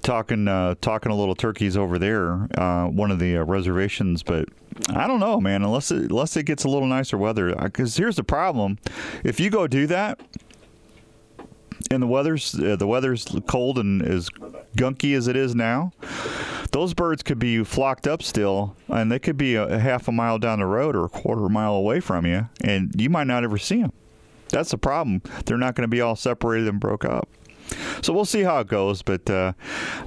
talking uh, talking a little turkeys over there, uh, one of the uh, reservations. But I don't know, man. Unless it, unless it gets a little nicer weather, because here's the problem: if you go do that. And the weather's uh, the weather's cold and as gunky as it is now. Those birds could be flocked up still, and they could be a, a half a mile down the road or a quarter mile away from you, and you might not ever see them. That's the problem. They're not going to be all separated and broke up. So we'll see how it goes, but uh,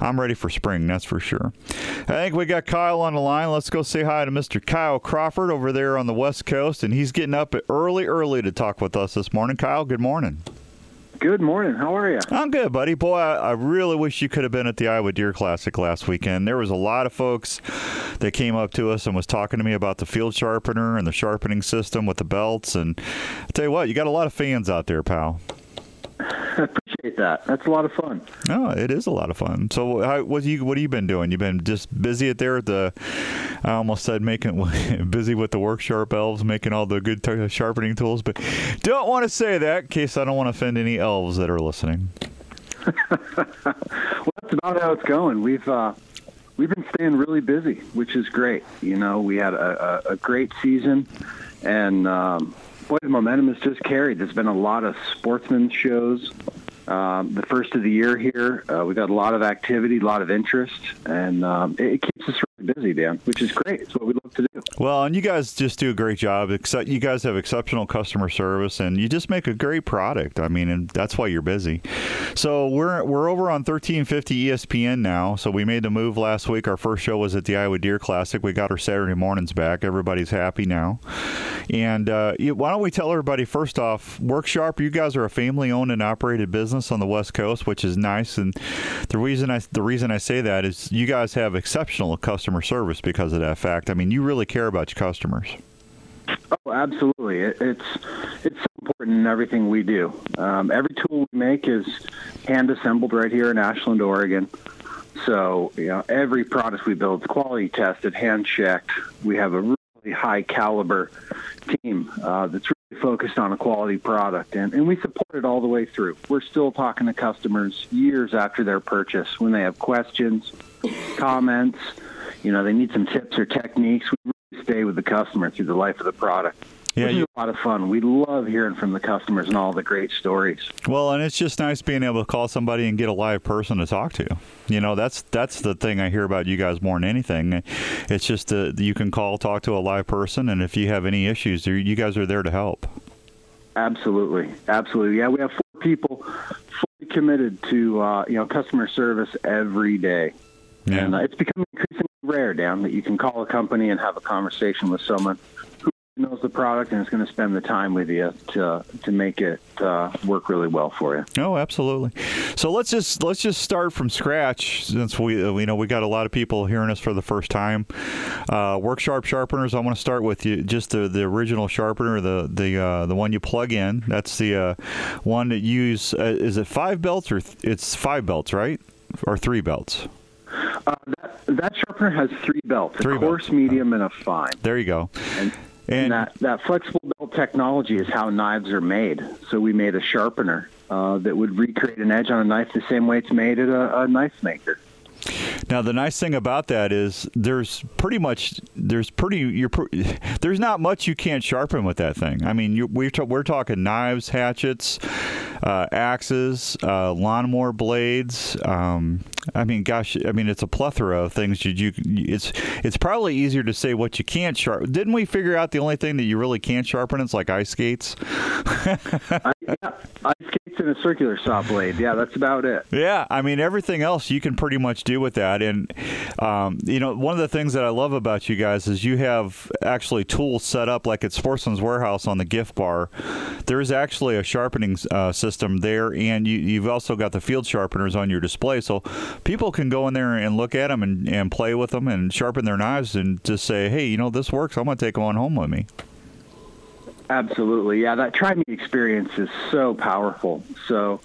I'm ready for spring, that's for sure. I think we got Kyle on the line. Let's go say hi to Mr. Kyle Crawford over there on the West Coast, and he's getting up early, early to talk with us this morning. Kyle, good morning. Good morning. How are you? I'm good, buddy. Boy, I, I, really wish you could have been at the Iowa Deer Classic last weekend. There was a lot of folks that came up to us and was talking to me about the field sharpener and the sharpening system with the belts. And I tell you what, you got a lot of fans out there, pal. <laughs> I appreciate that. That's a lot of fun. Oh, it is a lot of fun. So, how, what you what have you been doing? You've been just busy at there at the. I almost said making <laughs> busy with the work sharp elves, making all the good t- sharpening tools, but don't want to say that in case I don't want to offend any elves that are listening. <laughs> well, that's about how it's going. We've uh, we've been staying really busy, which is great. You know, we had a, a, a great season, and um, boy, the momentum has just carried. There's been a lot of sportsman shows. Um, the first of the year here, uh, we got a lot of activity, a lot of interest, and um, it, it keeps us really busy, Dan, which is great. It's what we love to do. Well, and you guys just do a great job. Except you guys have exceptional customer service, and you just make a great product. I mean, and that's why you're busy. So we're we're over on 1350 ESPN now. So we made the move last week. Our first show was at the Iowa Deer Classic. We got our Saturday mornings back. Everybody's happy now. And uh, why don't we tell everybody first off, Work Sharp, you guys are a family-owned and operated business on the West Coast, which is nice. And the reason I the reason I say that is you guys have exceptional customer service because of that fact. I mean, you really care about your customers. Oh, absolutely. It, it's it's so important in everything we do. Um, every tool we make is hand assembled right here in Ashland, Oregon. So, you know, every product we build is quality tested, hand checked. We have a really high caliber team uh, that's focused on a quality product, and, and we support it all the way through. We're still talking to customers years after their purchase when they have questions, <laughs> comments. You know, they need some tips or techniques. We really stay with the customer through the life of the product. Yeah, you, a lot of fun. We love hearing from the customers and all the great stories. Well, and it's just nice being able to call somebody and get a live person to talk to. You know, that's that's the thing I hear about you guys more than anything. It's just that you can call, talk to a live person, and if you have any issues, you guys are there to help. Absolutely, absolutely. Yeah, we have four people fully committed to uh, you know customer service every day, yeah. and uh, it's becoming increasingly rare, Dan, that you can call a company and have a conversation with someone knows the product and is going to spend the time with you to to make it uh, work really well for you. Oh, absolutely. So let's just let's just start from scratch since we uh, you know we got a lot of people hearing us for the first time. Uh, work sharp sharpeners. I want to start with you just the, the original sharpener, the the uh, the one you plug in. That's the uh, one that you use. Uh, is it five belts or th- it's five belts, right? Or three belts? Uh, that, that sharpener has three belts: Three a coarse, belts. medium, and a fine. There you go. And, And- that, that flexible belt technology is how knives are made. So we made a sharpener uh, that would recreate an edge on a knife the same way it's made at a, a knife maker. Now the nice thing about that is there's pretty much there's pretty you're <laughs> there's not much you can't sharpen with that thing. I mean you, we're ta- we're talking knives, hatchets, uh, axes, uh, lawnmower blades. Um, I mean, gosh, I mean it's a plethora of things. You, you it's it's probably easier to say what you can't sharpen. Didn't we figure out the only thing that you really can't sharpen is like ice skates? <laughs> I, yeah, ice skates and a circular saw blade. Yeah, that's about it. Yeah, I mean everything else you can pretty much do with that, and um, you know one of the things that I love about you guys is you have actually tools set up like at Sportsman's Warehouse on the gift bar. There is actually a sharpening uh, system there, and you, you've also got the field sharpeners on your display, so people can go in there and look at them and, and play with them and sharpen their knives and just say, hey, you know this works. I'm going to take them on home with me. Absolutely. Yeah, that try me experience is so powerful. So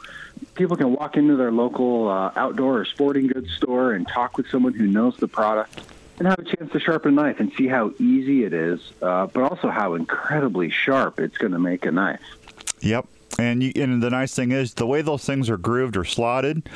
people can walk into their local uh, outdoor or sporting goods store and talk with someone who knows the product and have a chance to sharpen a knife and see how easy it is, uh, but also how incredibly sharp it's going to make a knife. Yep. And you, and the nice thing is the way those things are grooved or slotted,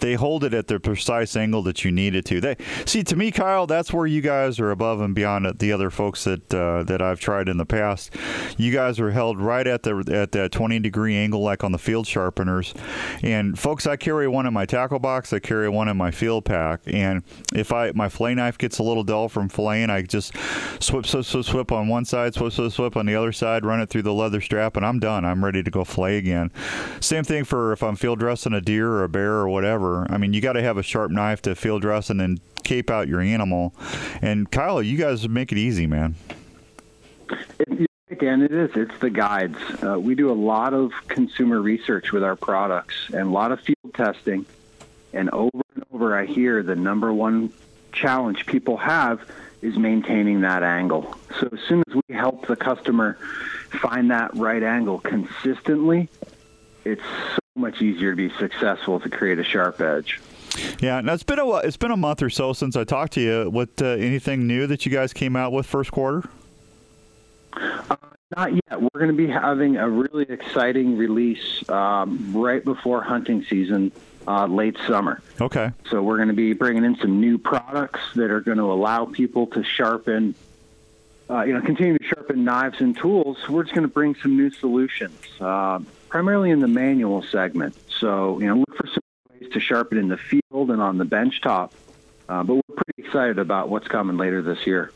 they hold it at the precise angle that you need it to. They see to me, Kyle, that's where you guys are above and beyond the other folks that uh, that I've tried in the past. You guys are held right at the at that 20 degree angle, like on the field sharpeners. And folks, I carry one in my tackle box. I carry one in my field pack. And if I my fillet knife gets a little dull from filleting, I just swip, swip, swip, swip on one side, swip, swip, swip on the other side, run it through the leather strap, and I'm done. I'm ready to go fillet again. Same thing for if I'm field dressing a deer or a bear or whatever. I mean, you got to have a sharp knife to field dress and then cape out your animal. And Kyle, you guys make it easy, man. It, again, it is. It's the guides. Uh, we do a lot of consumer research with our products and a lot of field testing. And over and over, I hear the number one challenge people have is maintaining that angle. So as soon as we help the customer find that right angle consistently, it's so much easier to be successful to create a sharp edge. Yeah, now it's been a it's been a month or so since I talked to you. What uh, anything new that you guys came out with first quarter? Not yet. We're going to be having a really exciting release um, right before hunting season, uh, late summer. Okay. So we're going to be bringing in some new products that are going to allow people to sharpen, uh, you know, continue to sharpen knives and tools. We're just going to bring some new solutions, uh, primarily in the manual segment. So you know, look for some ways to sharpen in the field and on the bench top. Uh, but we're pretty excited about what's coming later this year.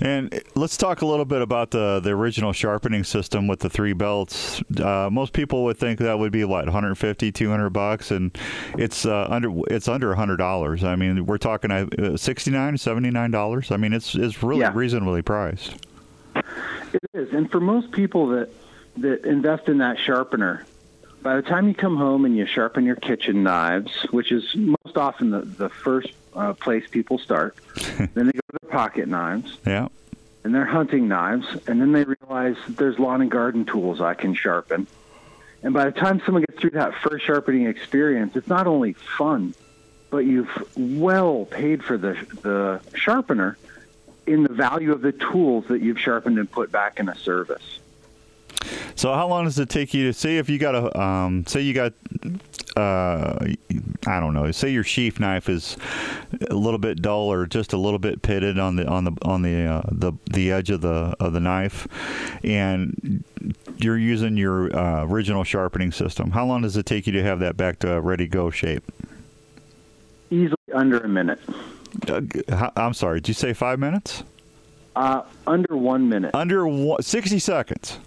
And let's talk a little bit about the the original sharpening system with the three belts. Uh, most people would think that would be what 150, 200 bucks, and it's uh, under it's under hundred dollars. I mean, we're talking uh, 69, 79 dollars. I mean, it's it's really Yeah. reasonably priced. It is, and for most people that that invest in that sharpener, by the time you come home and you sharpen your kitchen knives, which is most often the the first uh, place people start, <laughs> then they go to their pocket knives Yeah. and their hunting knives, and then they realize that there's lawn and garden tools I can sharpen. And by the time someone gets through that first sharpening experience, it's not only fun, but you've well paid for the the sharpener in the value of the tools that you've sharpened and put back in a service. So how long does it take you to say if you got a um, say you got uh, I don't know say your sheath knife is a little bit dull or just a little bit pitted on the on the on the uh, the the edge of the of the knife, and you're using your uh, original sharpening system. How long does it take you to have that back to a ready go shape? Easily under a minute. Uh, I'm sorry. Did you say five minutes? Uh, under one minute. Under one, 60 seconds.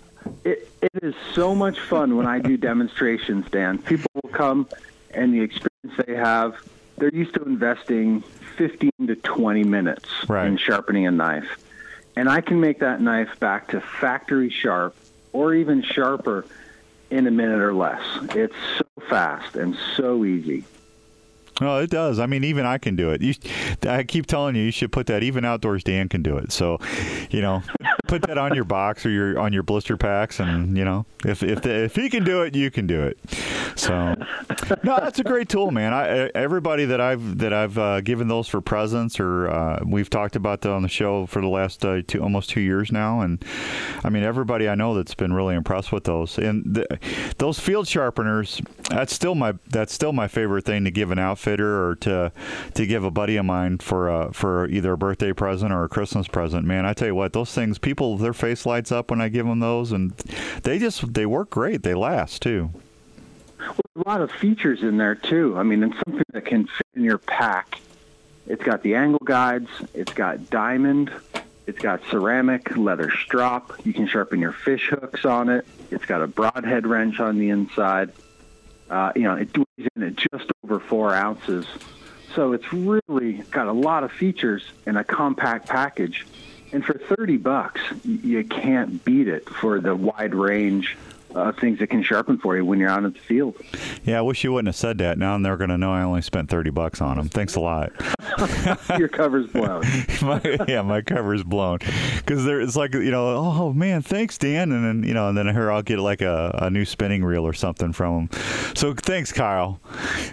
It, it is so much fun when I do demonstrations, Dan. People will come and the experience they have, they're used to investing 15 to 20 minutes Right. in sharpening a knife. and I can make that knife back to factory sharp or even sharper in a minute or less. It's so fast and so easy. Well, it does. I mean, even I can do it. You, I keep telling you, you should put that. Even outdoors, Dan can do it. So, you know, <laughs> put that on your box or your on your blister packs, and you know, if if the, if he can do it, you can do it. So, no, that's a great tool, man. I everybody that I've that I've uh, given those for presents, or uh, we've talked about that on the show for the last uh, two almost two years now, and I mean, everybody I know that's been really impressed with those. And the, those field sharpeners, that's still my that's still my favorite thing to give an outfitter or to to give a buddy of mine for for either a birthday present or a Christmas present. Man, I tell you what, those things, people, their face lights up when I give them those, and they just they work great. They last too. Well, a lot of features in there too. I mean, it's something that can fit in your pack. It's got the angle guides. It's got diamond. It's got ceramic leather strop. You can sharpen your fish hooks on it. It's got a broadhead wrench on the inside. Uh, you know, it weighs in at just over four ounces. So it's really got a lot of features in a compact package. And for 30 bucks, you can't beat it for the wide range uh, things that can sharpen for you when you're out in the field. Yeah, I wish you wouldn't have said that. Now they're going to know I only spent thirty bucks on them. Thanks a lot. <laughs> Your cover's blown. <laughs> my, yeah, my cover's blown because it's like you know, oh man, thanks Dan, and then you know, and then here I'll get like a, a new spinning reel or something from them. So thanks, Kyle.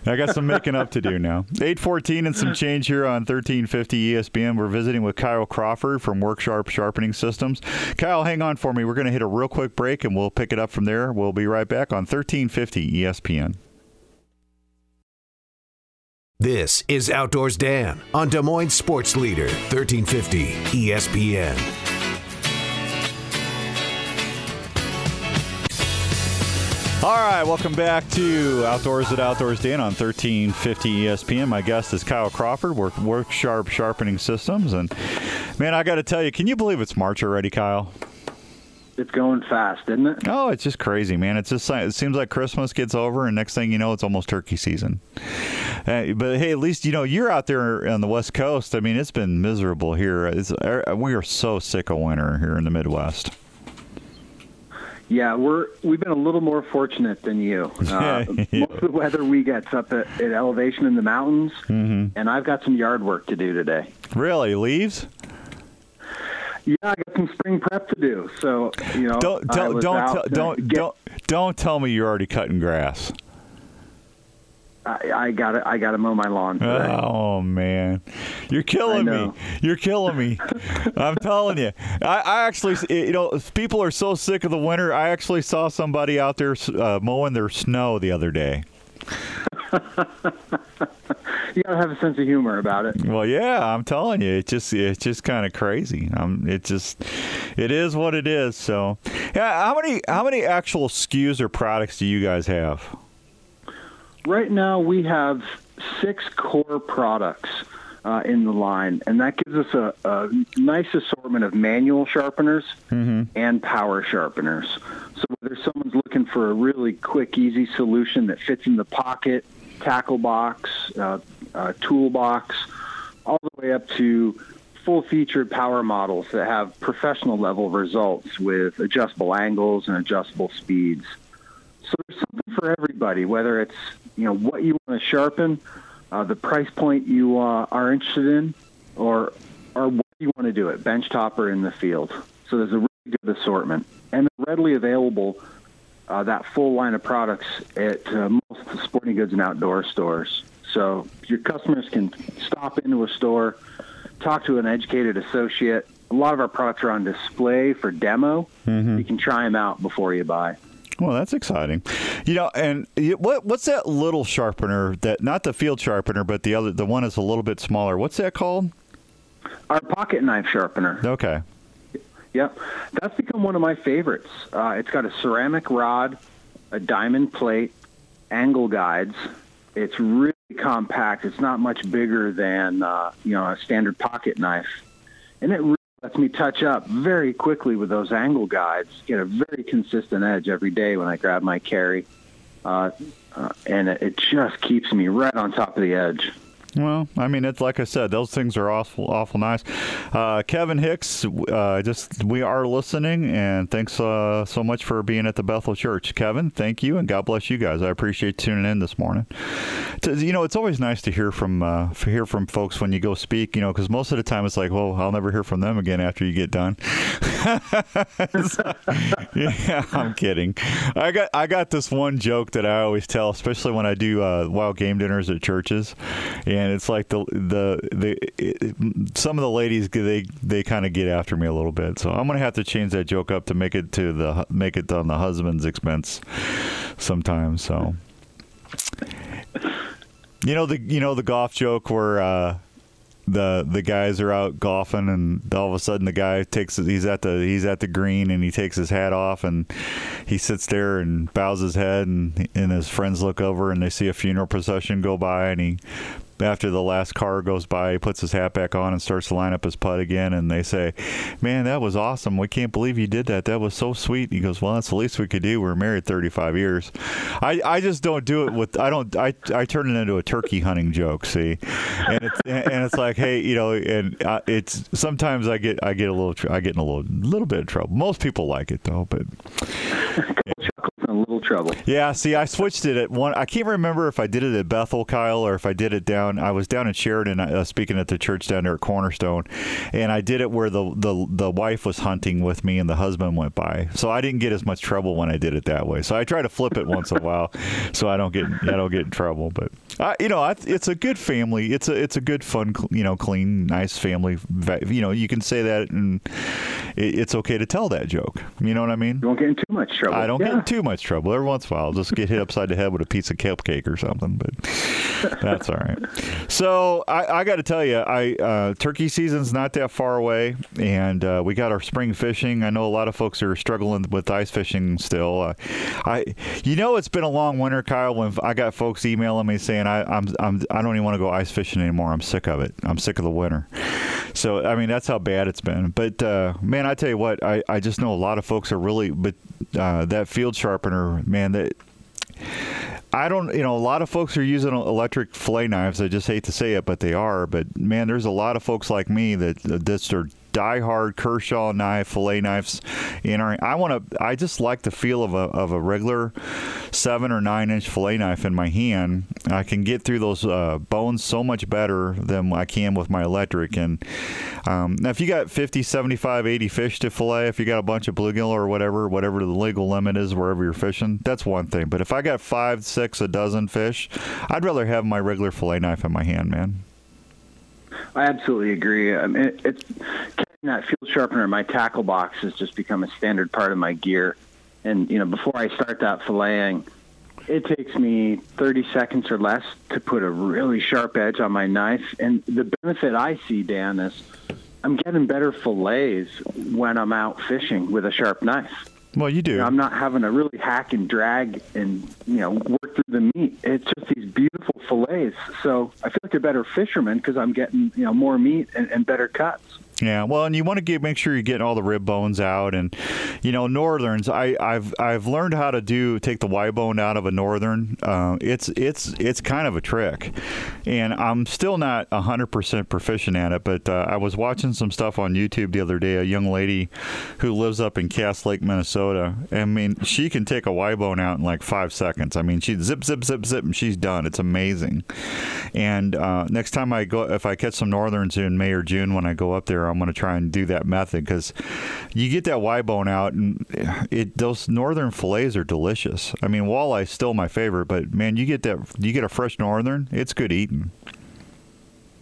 I got some making up to do now. <laughs> Eight fourteen and some change here on thirteen fifty ESPN. We're visiting with Kyle Crawford from WorkSharp Sharpening Systems. Kyle, hang on for me. We're going to hit a real quick break and we'll pick it up from there. We'll be right back on thirteen fifty ESPN. This is Outdoors Dan on Des Moines Sports Leader, 1350 ESPN. All right, welcome back to Outdoors at Outdoors Dan on 1350 ESPN. My guest is Kyle Crawford, work, work Sharp Sharpening Systems. And man, I got to tell you, can you believe it's March already, Kyle? It's going fast, isn't it? Oh, it's just crazy, man. It's just it seems like Christmas gets over, and next thing you know, it's almost turkey season. Uh, but hey, at least you know you're out there on the West Coast. I mean, it's been miserable here. It's, uh, we are so sick of winter here in the Midwest. Yeah, we're we've been a little more fortunate than you. <laughs> Uh, most of the weather we get's up at, at elevation in the mountains, mm-hmm. and I've got some yard work to do today. Really, leaves? Yeah, I got some spring prep to do. So you know, don't don't don't don't, get, don't don't tell me you're already cutting grass. I, I got to I got to mow my lawn. Today. Oh man, you're killing me! You're killing me! I'm telling you. I, I, actually, you know, people are so sick of the winter. I actually saw somebody out there uh, mowing their snow the other day. <laughs> you gotta have a sense of humor about it. Well, yeah, I'm telling you, it's just it's just kind of crazy. Um, it just it is what it is. So, yeah, how many how many actual SKUs or products do you guys have? Right now, we have six core products. Uh, in the line, and that gives us a, a nice assortment of manual sharpeners mm-hmm. and power sharpeners. So whether someone's looking for a really quick, easy solution that fits in the pocket, tackle box, uh, uh, toolbox, all the way up to full featured power models that have professional level results with adjustable angles and adjustable speeds. So there's something for everybody, whether it's you know what you want to sharpen uh, the price point you uh, are interested in, or or what you want to do it, bench top or in the field. So there's a really good assortment, and readily available. Uh, that full line of products at uh, most sporting goods and outdoor stores. So your customers can stop into a store, talk to an educated associate. A lot of our products are on display for demo. Mm-hmm. You can try them out before you buy. Well, that's exciting. You know, and what what's that little sharpener that not the field sharpener, but the other the one is a little bit smaller. What's that called? Our pocket knife sharpener. Okay. Yep, that's become one of my favorites. Uh, it's got a ceramic rod, a diamond plate, angle guides. It's really compact. It's not much bigger than uh, you know a standard pocket knife, and it really lets me touch up very quickly with those angle guides. Get a very consistent edge every day when I grab my carry, uh, uh, and it, it just keeps me right on top of the edge. Well, I mean, it's like I said, those things are awful, awful nice. Uh, Kevin Hicks, uh, just we are listening, and thanks uh, so much for being at the Bethel Church, Kevin. Thank you, and God bless you guys. I appreciate tuning in this morning. You know, it's always nice to hear from uh, hear from folks when you go speak. You know, because most of the time it's like, well, I'll never hear from them again after you get done. <laughs> <laughs> yeah, I'm kidding. I got I got this one joke that I always tell, especially when I do uh, wild game dinners at churches. And and it's like the the the it, some of the ladies they they kind of get after me a little bit. So I'm gonna have to change that joke up to make it to the make it on the husband's expense sometimes. So you know the you know the golf joke where. Uh, the the guys are out golfing and all of a sudden the guy takes he's at the he's at the green and he takes his hat off and he sits there and bows his head and and his friends look over and they see a funeral procession go by and he after the last car goes by, he puts his hat back on and starts to line up his putt again. And they say, "Man, that was awesome. We can't believe you did that. That was so sweet." He goes, "Well, that's the least we could do. We are married 35 years." I, I just don't do it with I don't I, I turn it into a turkey hunting joke. See, and it's and it's like, hey, you know, and it's sometimes I get I get a little I get in a little little bit of trouble. Most people like it though, but <laughs> a little trouble. Yeah, see, I switched it at one. I can't remember if I did it at Bethel, Kyle, or if I did it down. I was down in Sheridan, uh, speaking at the church down there at Cornerstone, and I did it where the, the the wife was hunting with me and the husband went by. So I didn't get as much trouble when I did it that way. So I try to flip it once in a while, <laughs> so I don't get I don't get in trouble. But uh, you know, I, it's a good family. It's a it's a good, fun, you know, clean, nice family. You know, you can say that, and it, it's okay to tell that joke. You know what I mean? You won't get in too much trouble. I don't yeah. get in too much trouble. Every once in a while, I'll just get hit upside the head with a piece of cupcake or something, but that's all right. So I, I got to tell you, I uh, turkey season's not that far away, and uh, we got our spring fishing. I know a lot of folks are struggling with ice fishing still. Uh, I, you know, it's been a long winter, Kyle. When I got folks emailing me saying I, I'm, I'm I don't even want to go ice fishing anymore. I'm sick of it. I'm sick of the winter. So I mean, that's how bad it's been. But uh, man, I tell you what, I, I just know a lot of folks are really, but uh, that field sharpener, man, that I don't, you know, a lot of folks are using electric fillet knives. I just hate to say it, but they are. But man, there's a lot of folks like me that that are die-hard Kershaw knife, fillet knives in our. I want to. I just like the feel of a of a regular seven or nine inch fillet knife in my hand. I can get through those uh, bones so much better than I can with my electric. And um, now, if you got 50, 75, 80 fish to fillet, if you got a bunch of bluegill or whatever, whatever the legal limit is wherever you're fishing, that's one thing. But if I got five, six, a dozen fish, I'd rather have my regular fillet knife in my hand, man. I absolutely agree. I mean, it, it's that field sharpener my tackle box has just become a standard part of my gear. And you know, before I start that filleting, it takes me 30 seconds or less to put a really sharp edge on my knife. And the benefit I see, Dan, is I'm getting better fillets when I'm out fishing with a sharp knife. Well, you do. You know, I'm not having to really hack and drag and you know work through the meat. It's just these beautiful fillets. So I feel like a better fisherman because I'm getting you know more meat and, and better cuts. Yeah, well, and you want to get make sure you're getting all the rib bones out, and you know northerns. I, have I've learned how to do take the Y bone out of a northern. Uh, it's it's it's kind of a trick, and I'm still not hundred percent proficient at it. But uh, I was watching some stuff on YouTube the other day. A young lady who lives up in Cass Lake, Minnesota. I mean, she can take a Y bone out in like five seconds. I mean, she zip zip zip zip, and she's done. It's amazing. And uh, next time I go, if I catch some northerns in May or June when I go up there I'm going to try and do that method because you get that Y bone out, and it those northern fillets are delicious. I mean, walleye still my favorite, but man, you get that you get a fresh northern, it's good eating.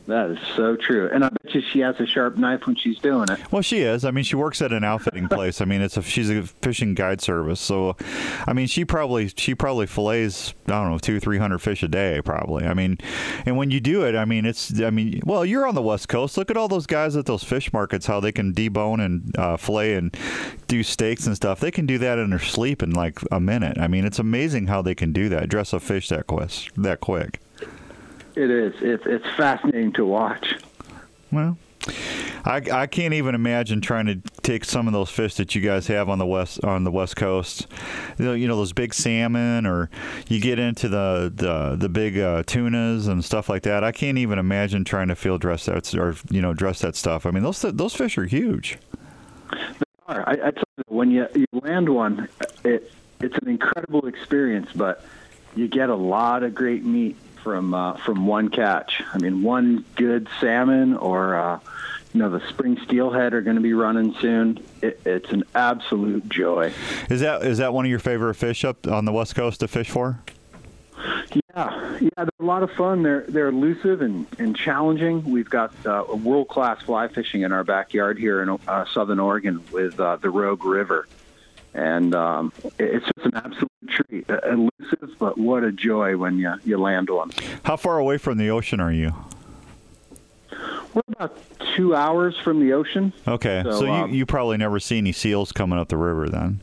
That is so true. And I bet you she has a sharp knife when she's doing it. Well, she is. I mean, she works at an outfitting <laughs> place. I mean, it's a she's a fishing guide service. So, I mean, she probably she probably fillets I don't know two three hundred fish a day probably. I mean, and when you do it, I mean, it's I mean, well, you're on the West Coast. Look at all those guys at those fish markets how they can debone and uh, fillet and do steaks and stuff. They can do that in their sleep in like a minute. I mean, it's amazing how they can do that. Dress a fish that quick. That quick. It is. It's it's fascinating to watch. Well, I, I can't even imagine trying to take some of those fish that you guys have on the west on the west coast. You know, you know those big salmon, or you get into the the, the big uh, tunas and stuff like that. I can't even imagine trying to field dress that or you know dress that stuff. I mean, those those fish are huge. They are. I, I tell you, when you, you land one, it it's an incredible experience, but you get a lot of great meat from uh, from one catch. I mean, one good salmon or uh, you know the spring steelhead are going to be running soon. It, it's an absolute joy. Is that is that one of your favorite fish up on the west coast to fish for? Yeah, yeah, they're a lot of fun. They're they're elusive and, and challenging. We've got uh, world class fly fishing in our backyard here in uh, Southern Oregon with uh, the Rogue River, and um, it's just an absolute treat. Elusive, but what a joy when you you land one. How far away from the ocean are you? We're about two hours from the ocean. Okay, so, so um, you you probably never see any seals coming up the river then.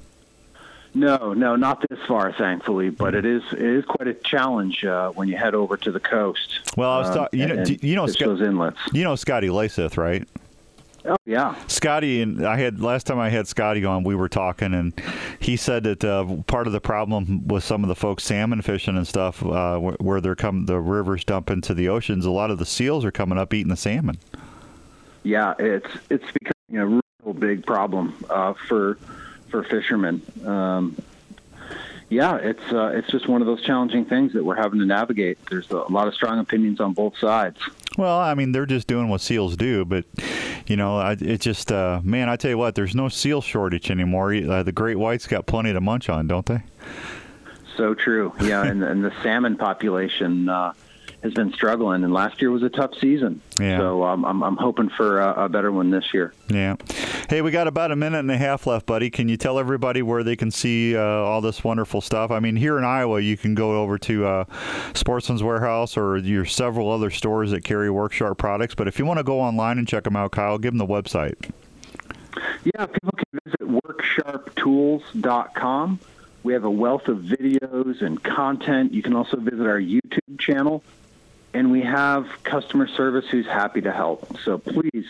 No, no, not this far, thankfully. But it is it is quite a challenge uh, when you head over to the coast. Well, I was talking. You know, you know, those inlets. You know, Scotty Laseth, right? Oh yeah, Scotty and I had last time I had Scotty on, we were talking, and he said that uh, part of the problem with some of the folks salmon fishing and stuff, uh, where they're come the rivers dump into the oceans, a lot of the seals are coming up eating the salmon. Yeah, it's it's becoming a real big problem uh, for for fishermen. Um, yeah, it's uh, it's just one of those challenging things that we're having to navigate. There's a lot of strong opinions on both sides. Well, I mean, they're just doing what seals do, but you know, I, it just uh, man, I tell you what, there's no seal shortage anymore. Uh, the great whites got plenty to munch on, don't they? So true. Yeah, and, and the salmon population. Uh, has been struggling, and last year was a tough season. Yeah. So um, I'm, I'm hoping for a, a, better one this year. Yeah. Hey, we got about a minute and a half left, buddy. Can you tell everybody where they can see uh, all this wonderful stuff? I mean, here in Iowa, you can go over to uh, Sportsman's Warehouse or your several other stores that carry Worksharp products. But if you want to go online and check them out, Kyle, give them the website. Yeah, people can visit worksharptools.com. We have a wealth of videos and content. You can also visit our YouTube channel and we have customer service who's happy to help. So please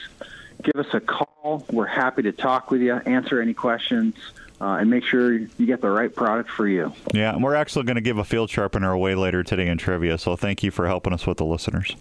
give us a call. We're happy to talk with you, answer any questions. Uh, and make sure you get the right product for you. Yeah, and we're actually going to give a field sharpener away later today in trivia. So thank you for helping us with the listeners.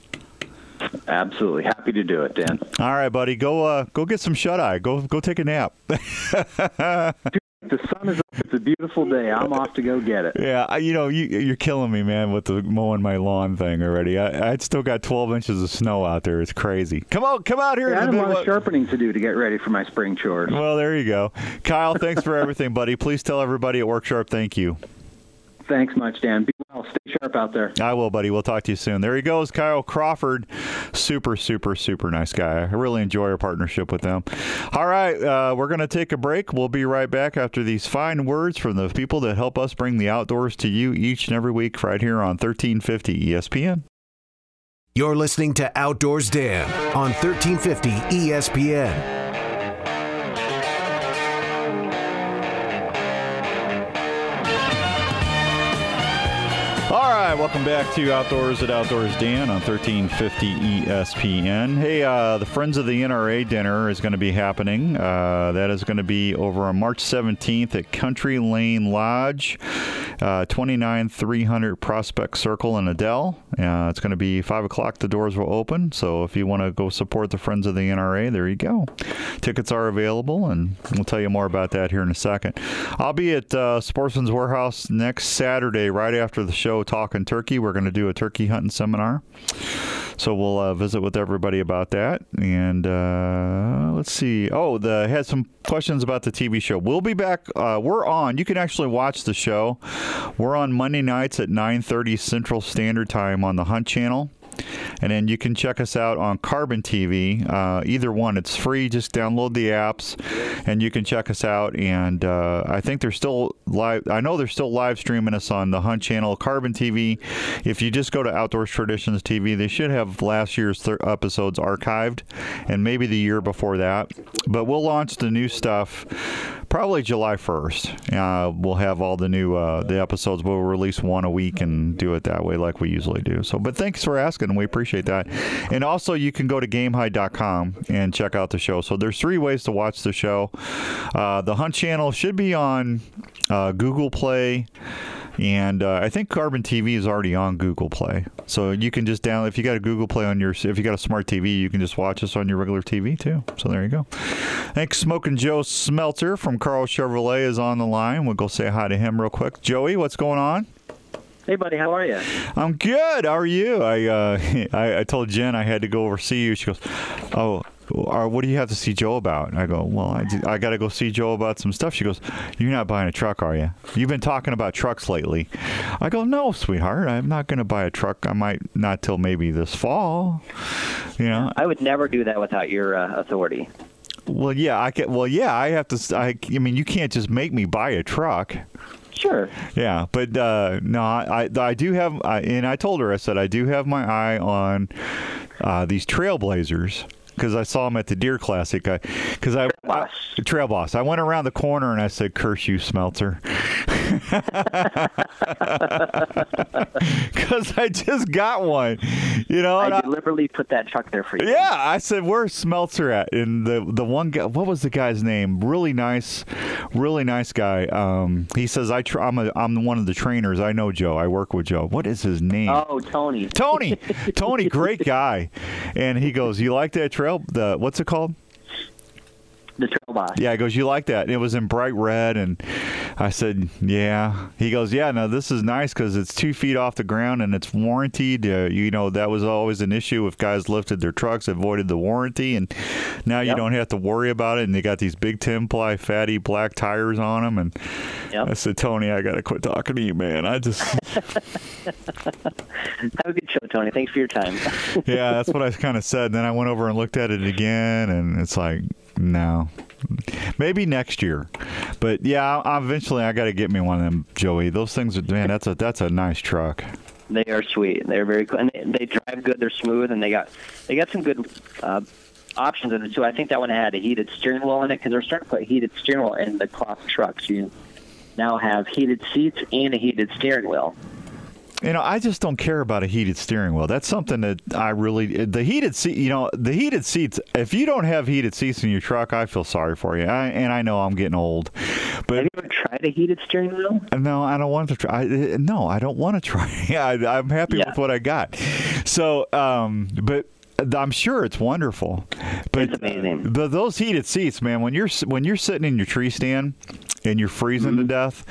Absolutely happy to do it, Dan. All right, buddy, go uh, go get some shut eye. Go go take a nap. <laughs> the sun is up. It's a beautiful day. I'm off to go get it. Yeah, you know, you, you're killing me, man, with the mowing my lawn thing already. I, I still got 12 inches of snow out there. It's crazy. Come on, come out here. Yeah, I have a lot of sharpening to do to get ready for my spring chores. Well, there you go, Kyle. Thanks for everything, buddy. Please tell everybody at Worksharp thank you. Thanks much, Dan. Be well. Stay sharp out there. I will, buddy. We'll talk to you soon. There he goes, Kyle Crawford. Super, super, super nice guy. I really enjoy our partnership with them. All right, uh, we're going to take a break. We'll be right back after these fine words from the people that help us bring the outdoors to you each and every week right here on 1350 ESPN. You're listening to Outdoors Dan on 1350 ESPN. Right, welcome back to Outdoors at Outdoors Dan on 1350 ESPN. Hey, uh, the Friends of the NRA dinner is going to be happening. Uh, that is going to be over on March 17th at Country Lane Lodge, uh, 29300 Prospect Circle in Adel. Uh, it's going to be 5 o'clock. The doors will open. So if you want to go support the Friends of the NRA, there you go. Tickets are available, and we'll tell you more about that here in a second. I'll be at uh, Sportsman's Warehouse next Saturday, right after the show, talking Turkey. We're going to do a turkey hunting seminar. So we'll uh, visit with everybody about that. And uh, let's see. Oh, the had some questions about the TV show. We'll be back. Uh, we're on. You can actually watch the show. We're on Monday nights at 9:30 Central Standard Time on the Hunt Channel. And then you can check us out on Carbon TV. Uh, either one, it's free. Just download the apps, and you can check us out. And uh, I think they're still live. I know they're still live streaming us on the Hunt Channel, Carbon TV. If you just go to Outdoors Traditions TV, they should have last year's episodes archived, and maybe the year before that. But we'll launch the new stuff Probably July 1st. Uh, we'll have all the new uh, the episodes. We'll release one a week and do it that way like we usually do. So, but thanks for asking. We appreciate that. And also, you can go to GameHigh.com and check out the show. So there's three ways to watch the show. Uh, the Hunt channel should be on uh, Google Play. And uh, I think Carbon TV is already on Google Play, so you can just download. If you got a Google Play on your, if you got a smart TV, you can just watch us on your regular TV too. So there you go. Thanks, Smoking Joe Smelter from Karl Chevrolet is on the line. We'll go say hi to him real quick. Joey, what's going on? Hey, buddy, how are you? I'm good. How are you? I uh, <laughs> I, I told Jen I had to go over see you. She goes, "Oh, or what do you have to see Joe about? And I go, well, I, I got to go see Joe about some stuff. She goes, you're not buying a truck, are you? You've been talking about trucks lately. I go, no, sweetheart, I'm not going to buy a truck. I might not till maybe this fall. You know, I would never do that without your uh, authority. Well, yeah, I can. Well, yeah, I have to. I, I mean, you can't just make me buy a truck. Sure. Yeah, but uh, no, I, I do have, I, and I told her, I said, I do have my eye on uh, these Trailblazers because I saw him at the Deer Classic. Because I, I, I, Trail Boss. I went around the corner and I said, "Curse you, Smelter," <laughs> because I just got one. You know, I deliberately put that truck there for you. Yeah, I said, "Where's Smelter at?" And the the one guy, what was the guy's name? Really nice, really nice guy. Um, he says, "I tr- I'm a, I'm one of the trainers. I know Joe. I work with Joe. What is his name?" Oh, Tony. Tony. <laughs> Tony, great guy. And he goes, "You like that trail? The what's it called?" The trail boss. Yeah, he goes, you like that? And it was in bright red, and I said, yeah. He goes, yeah. No, this is nice because it's two feet off the ground and it's warranted. Uh, you know, that was always an issue if guys lifted their trucks, avoided the warranty, and now yep. you don't have to worry about it. And they got these big ten ply fatty black tires on them. And yep. I said, Tony, I got to quit talking to you, man. I just <laughs> <laughs> have a good show, Tony. Thanks for your time. yeah, that's what I kind of said. Then I went over and looked at it again, and it's like no. Maybe next year, but yeah, eventually I got to get me one of them, Joey. Those things, are, man, that's a that's a nice truck. They are sweet. They're very cool, and they, they drive good. They're smooth, and they got they got some good uh, options in it too. I think that one had a heated steering wheel in it because they're starting to put heated steering wheel in the cloth trucks. You now have heated seats and a heated steering wheel. You know, I just don't care about a heated steering wheel. That's something that I really the heated seat. You know, the heated seats. If you don't have heated seats in your truck, I feel sorry for you. I, and I know I'm getting old. But have you ever tried a heated steering wheel? No, I don't want to try. I, no, I don't want to try. <laughs> I, am happy yeah. with what I got. So, um, but I'm sure it's wonderful, but it's amazing. But those heated seats, man, when you're when you're sitting in your tree stand and you're freezing mm-hmm. to death,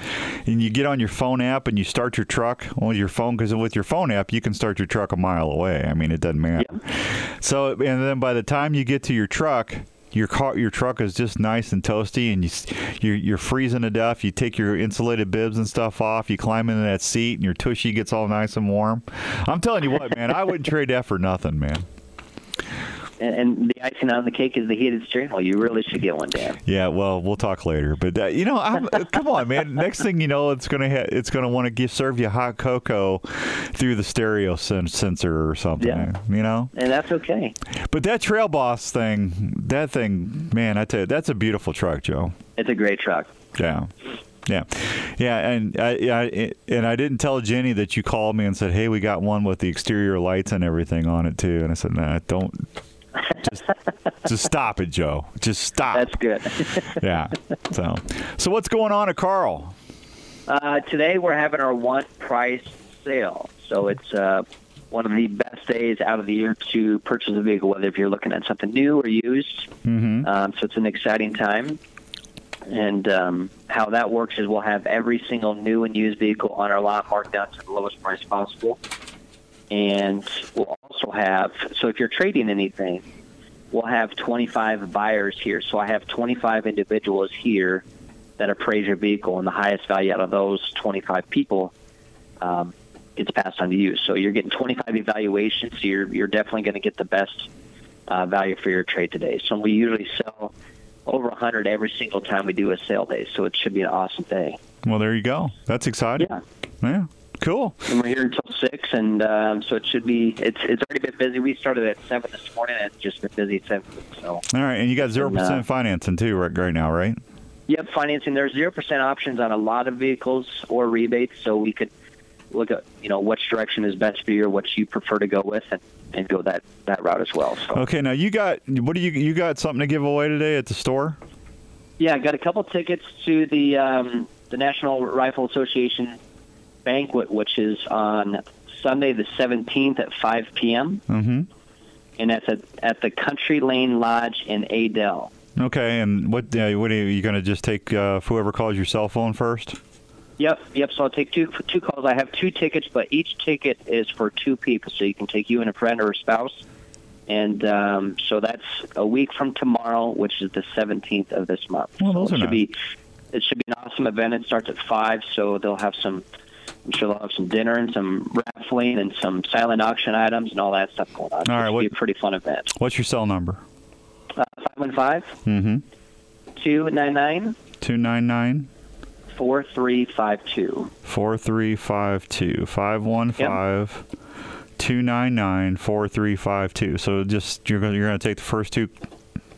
and you get on your phone app and you start your truck, well, your phone because with your phone app you can start your truck a mile away. I mean, it doesn't matter. So, and then by the time you get to your truck, your car, your truck is just nice and toasty, and you you're, you're, freezing to death. You take your insulated bibs and stuff off. You climb into that seat, and your tushy gets all nice and warm. I'm telling you what, man, I wouldn't trade that for nothing, man and, and the icing on the cake is the heated steering wheel. You really should get one, Dan. Yeah, well, we'll talk later. But uh, you know, I'm, come on, man. <laughs> Next thing you know, it's gonna ha- it's gonna want to serve you hot cocoa through the stereo sen- sensor or something. Yeah. you know, and that's okay. But that Trail Boss thing, that thing, man, I tell you, that's a beautiful truck, Joe. It's a great truck. Yeah. Yeah, yeah, and I, I, and I didn't tell Jenny that you called me and said, "Hey, we got one with the exterior lights and everything on it too." And I said, "No, "Nah, don't just, just stop it, Joe. Just stop. That's good. <laughs> yeah. So, so what's going on at Karl? Uh, today we're having our one price sale. So it's uh, one of the best days out of the year to purchase a vehicle, whether if you're looking at something new or used. Mm-hmm. Um, so it's an exciting time. And um, how that works is we'll have every single new and used vehicle on our lot marked down to the lowest price possible and we'll also have so if you're trading anything we'll have 25 buyers here. So i have 25 individuals here that appraise your vehicle and the highest value out of those 25 people um, gets passed on to you. So you're getting 25 evaluations so you're, you're definitely going to get the best uh, value for your trade today. So we usually sell over 100 every single time we do a sale day so it should be an awesome day. Well there you go. That's exciting. Yeah. Yeah Cool. And we're here until six, and um, so it should be. It's it's already been busy. We started at seven this morning, and it's just been busy since. So. All right, and you got zero percent uh, financing too, right, right now, right? Yep, financing. There's zero percent options on a lot of vehicles or rebates, so we could look at you know which direction is best for you or what you prefer to go with, and, and go that that route as well. So Okay, now you got what do you you got something to give away today at the store? yeah, I got a couple tickets to the um, the National Rifle Association banquet, which is on Sunday the 17th at 5 p.m. Mm-hmm. and that's at, at the Country Lane Lodge in Adel. Okay, and what uh, what are you, you going to just take uh, whoever calls your cell phone first? Yep, yep. So I'll take two two calls. I have two tickets, but each ticket is for two people, so you can take you and a friend or a spouse. And um, so that's a week from tomorrow, which is the 17th of this month. Well, those so are should nice. be it should be an awesome event. It starts at five, so they'll have some. I'm sure they'll have some dinner and some raffling and some silent auction items and all that stuff going on. So All right, it should what- be a pretty fun event. What's your cell number? Five one five Mm-hmm. two nine nine Two nine nine four three five two. four three five two five one five two nine nine four three five two. So just you're going you're going to take the first two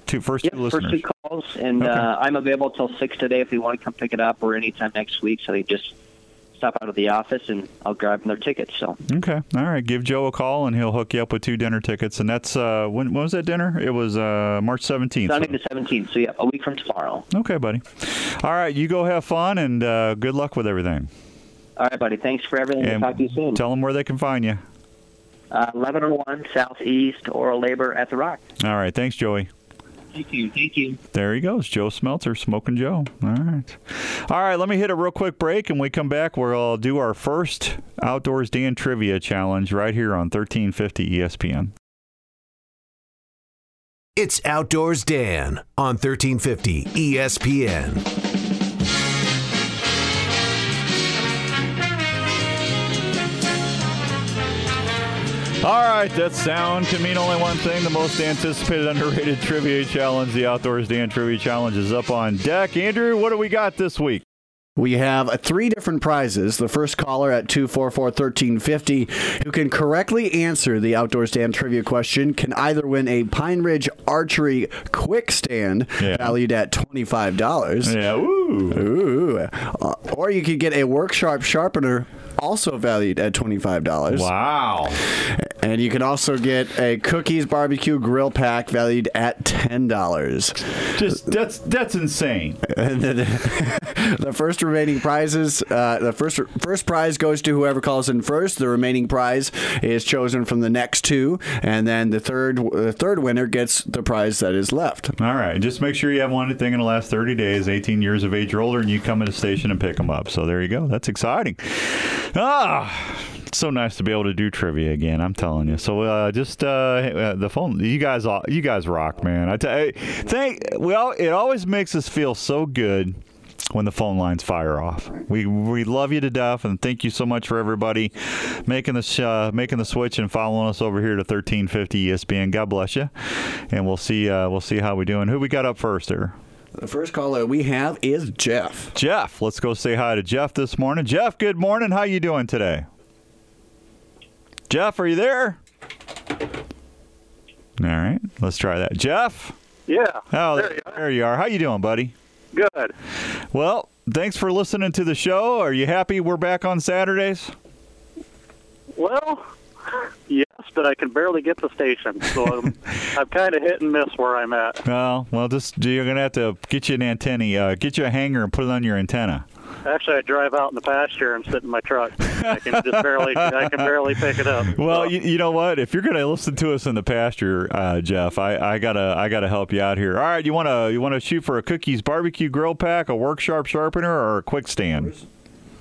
two first two First listeners. First two calls, and Okay. uh, I'm available till six today if you want to come pick it up, or anytime next week. So they just stop out of the office, and I'll grab them their tickets. So Okay. All right. Give Joe a call and he'll hook you up with two dinner tickets. And that's uh, when, when was that dinner? It was uh, March 17th. Sunday the 17th. So yeah, a week from tomorrow. Okay, buddy. All right. You go have fun and uh, good luck with everything. All right, buddy. Thanks for everything. And We'll talk to you soon. Tell them where they can find you. Uh, 1101 Southeast Oralabor at the Rock. All right. Thanks, Joey. Thank you. Thank you. There he goes, Joe Smelter, Smoking Joe. All right. All right, let me hit a real quick break. And we come back, we'll do our first Outdoors Dan Trivia Challenge right here on 1350 ESPN. It's Outdoors Dan on E 1350 ESPN. All right, that sound can mean only one thing. The most anticipated underrated trivia challenge, the Outdoors Dan Trivia Challenge, is up on deck. Andrew, what do we got this week? We have uh, three different prizes. The first caller at 244 1350 who can correctly answer the Outdoors Dan trivia question can either win a Pine Ridge Archery Quick Stand valued at $25. Yeah, ooh. Ooh. Uh, or you could get a Work Sharp Sharpener also valued at $25. Wow. And you can also get a Cookies Barbecue Grill Pack valued at $10. Just that's that's insane. <laughs> And then the first remaining prizes, uh, the first first prize goes to whoever calls in first. The remaining prize is chosen from the next two, and then the third the third winner gets the prize that is left. All right, just make sure you have one thing in the last 30 days, 18 years of age or older, and you come in the station and pick them up. So there you go. That's exciting. Ah, so nice to be able to do trivia again. I'm telling you. So uh, just uh, the phone. You guys, you guys rock, man. I tell thank. Well, it always makes us feel so good when the phone lines fire off. We we love you to death, and thank you so much for everybody making the uh, making the switch and following us over here to 1350 ESPN. God bless you, and we'll see uh, we'll see how we doing. Who we got up first there? The first caller we have is Jeff. Jeff, let's go say hi to Jeff this morning. Jeff, good morning. How you doing today? Jeff, are you there? All right, let's try that. Jeff. Yeah. Oh, there you there you are. How you doing, buddy? Good. Well, thanks for listening to the show. Are you happy we're back on Saturdays? Well, but I can barely get the station, so I'm, <laughs> I'm kind of hit and miss where I'm at. Well, well, just you're gonna have to get you an antenna, uh, get you a hanger, and put it on your antenna. Actually, I drive out in the pasture and sit in my truck. I can just barely, I can barely pick it up. Well, you, you know what? If you're gonna listen to us in the pasture, uh, Jeff, I, I gotta I gotta help you out here. All right, you wanna you wanna shoot for a cookies barbecue grill pack, a work sharp sharpener, or a quick stand?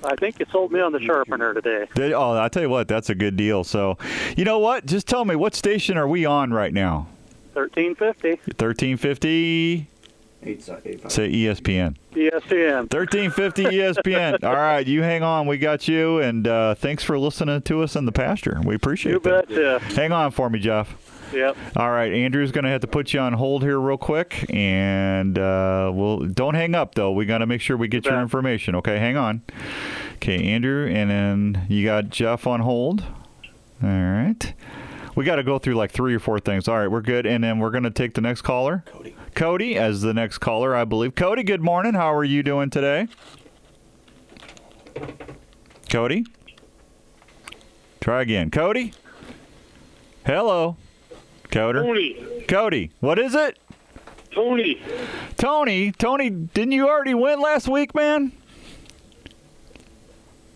I think you sold me on the sharpener today. Did- oh, I tell you what, that's a good deal. So, you know what? Just tell me what station are we on right now? Thirteen fifty. Thirteen fifty. Say E ESPN. ESPN. 1350 ESPN. <laughs> All right, you hang on. We got you, and uh, thanks for listening to us in the pasture. We appreciate it. You that. betcha. Hang on for me, Jeff. Yep. All right, Andrew's going to have to put you on hold here real quick, and uh, we'll don't hang up though. We got to make sure we get your information. Okay, hang on. Okay, Andrew, and then you got Jeff on hold. All right. We got to go through like three or four things. All right, we're good, and then we're going to take the next caller. Cody. Cody as the next caller, I believe. Cody, good morning. How are you doing today? Cody. Try again. Cody. Hello. Coder. Tony. Cody. What is it? Tony. Tony. Tony. Didn't you already win last week, man?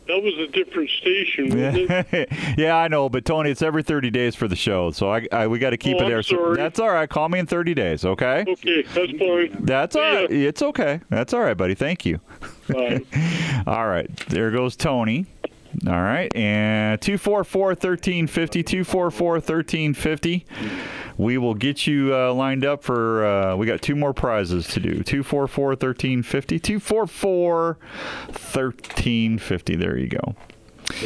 That was a different station, <laughs> it? yeah, I know, but Tony, it's every 30 days for the show, so I, I we got to keep Oh, it there. So that's all right. Call me in 30 days, okay? Okay, that's fine. That's all right. It's okay. That's all right, buddy. Thank you. Bye. <laughs> all right. There goes Tony. All right. And 244 1350. 244 1350. We will get you uh, lined up for. Uh, we got two more prizes to do 244 1350. 244 1350. There you go.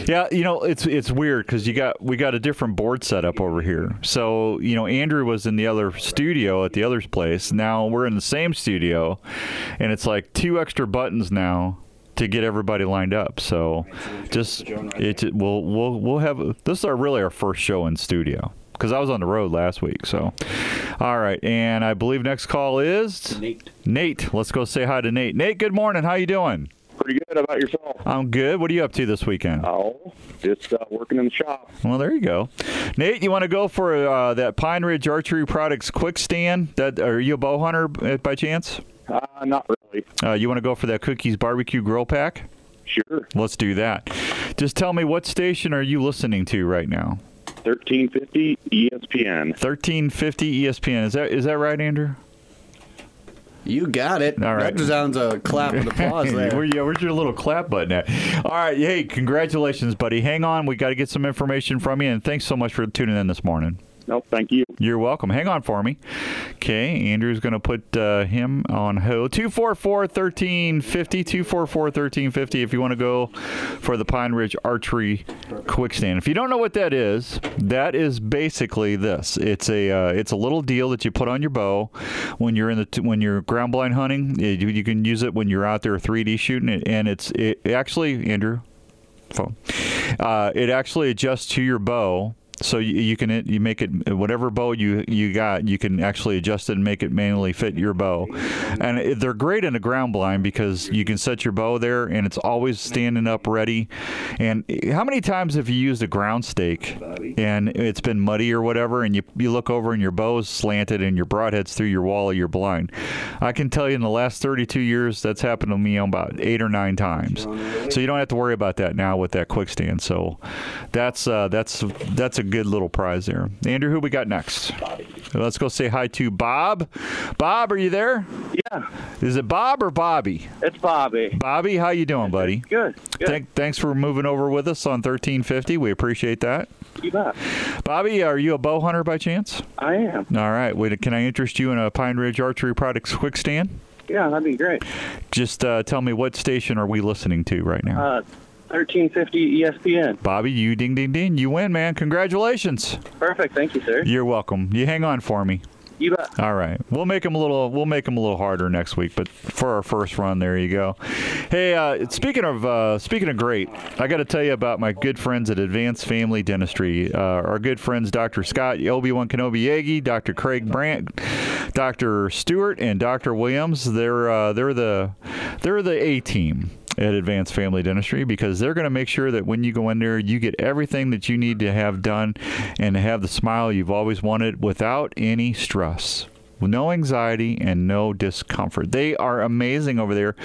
Yeah, you know it's it's weird because you got we got a different board setup over here. So you know Andrew was in the other studio at the other place. Now we're in the same studio, and it's like two extra buttons now to get everybody lined up. So just it we'll we'll we'll have this is our really our first show in studio because I was on the road last week. So all right, and I believe next call is Nate. Nate, let's go say hi to Nate. Nate, good morning. How you doing? Pretty good. How about yourself? I'm good. What are you up to this weekend? Oh, just uh, working in the shop. Well, there you go. Nate, you want to go for uh, that Pine Ridge Archery Products quick stand? That are you a bow hunter uh, by chance? Uh, not really. Uh, you want to go for that Cookies Barbecue Grill Pack? Sure. Let's do that. Just tell me what station are you listening to right now? 1350 ESPN. 1350 ESPN. Is that is that right, Andrew? You got it. All right. That sounds a clap of applause <laughs> there. Where, yeah, where's your little clap button at? All right. Hey, congratulations, buddy. Hang on. We got to get some information from you, and thanks so much for tuning in this morning. No, thank you. You're welcome. Hang on for me. Okay, Andrew's going to put uh, him on hold. 244 1350. 244 1350 if you want to go for the Pine Ridge Archery Quick Stand. If you don't know what that is, that is basically this. It's a uh, it's a little deal that you put on your bow when you're in the t- when you're ground blind hunting. It- you, you can use it when you're out there 3D shooting it, and it's it actually Andrew phone. Uh, it actually adjusts to your bow. So you, you can you make it whatever bow you you got you can actually adjust it and make it manually fit your bow, and they're great in a ground blind because you can set your bow there and it's always standing up ready. And how many times have you used a ground stake and it's been muddy or whatever, and you you look over and your bow's slanted and your broadhead's through your wall of your blind? I can tell you in the last 32 years that's happened to me on about eight or nine times. So you don't have to worry about that now with that quick stand. So that's uh, that's that's a good little prize there. Andrew, who we got next? Let's go say hi to Bob. Bob, are you there? Yeah. Is it Bob or Bobby? It's Bobby. Bobby, how you doing, buddy? Good. Good. Thank, thanks for moving over with us on 1350. We appreciate that. you bet. Bobby, are you a bow hunter by chance? I am. All right. Wait, can I interest you in a Pine Ridge Archery Products quick stand? Yeah, that'd be great. Just uh, tell me what station are we listening to right now? Uh, 1350 ESPN. Bobby, you ding ding ding. You win, man. Congratulations. Perfect. Thank you, sir. You're welcome. You hang on for me. You bet. All right, we'll make them a little. We'll make them a little harder next week. But for our first run, there you go. Hey, uh, speaking of uh, speaking of great, I got to tell you about my good friends at Advanced Family Dentistry. Uh, our good friends, Dr. Scott Obi Wan Kenobi Yagi, Dr. Craig Brandt, Dr. Stewart, and Dr. Williams. They're uh, they're the they're the A team at Advanced Family Dentistry because they're going to make sure that when you go in there, you get everything that you need to have done and have the smile you've always wanted without any stress. No anxiety and no discomfort. They are amazing over there.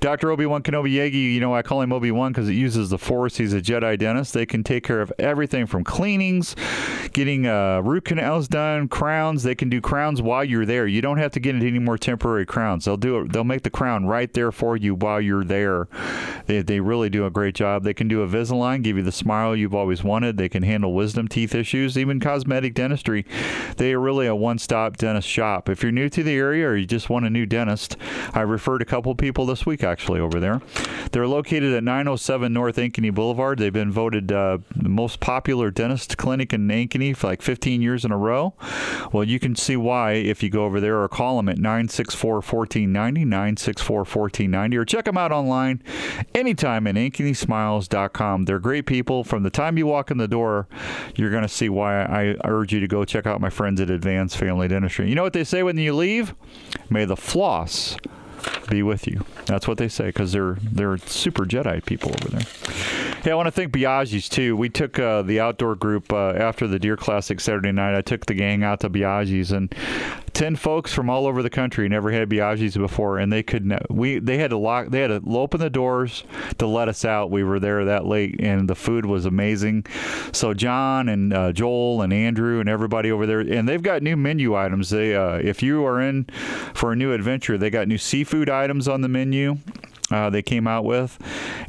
Dr. Obi Wan Kenobi Yagi, you know, I call him Obi Wan because it uses the Force. He's a Jedi dentist. They can take care of everything from cleanings, getting uh, root canals done, crowns. They can do crowns while you're there. You don't have to get into any more temporary crowns. They'll do it. They'll make the crown right there for you while you're there. They, they really do a great job. They can do a Invisalign, give you the smile you've always wanted. They can handle wisdom teeth issues, even cosmetic dentistry. They are really a one-stop dentist shop stop. If you're new to the area or you just want a new dentist, I referred a couple people this week actually over there. They're located at 907 North Ankeny Boulevard. They've been voted uh, the most popular dentist clinic in Ankeny for like 15 years in a row. Well, you can see why if you go over there or call them at 964 1490, 964 1490, or check them out online anytime at ankenysmiles.com. They're great people. From the time you walk in the door, you're going to see why I urge you to go check out my friends at Advanced Family Dentistry. You know what they say when you leave? May the floss be with you. That's what they say because they're they're super Jedi people over there. Hey, I want to thank Biaggi's too. We took uh, the outdoor group uh, after the Deer Classic Saturday night. I took the gang out to Biaggi's and ten folks from all over the country never had Biaggi's before, and they could ne- we they had to lock they had to open the doors to let us out. We were there that late, and the food was amazing. So John and uh, Joel and Andrew and everybody over there, and they've got new menu items. They uh, if you are in for a new adventure, they got new seafood items on the menu. Uh, they came out with,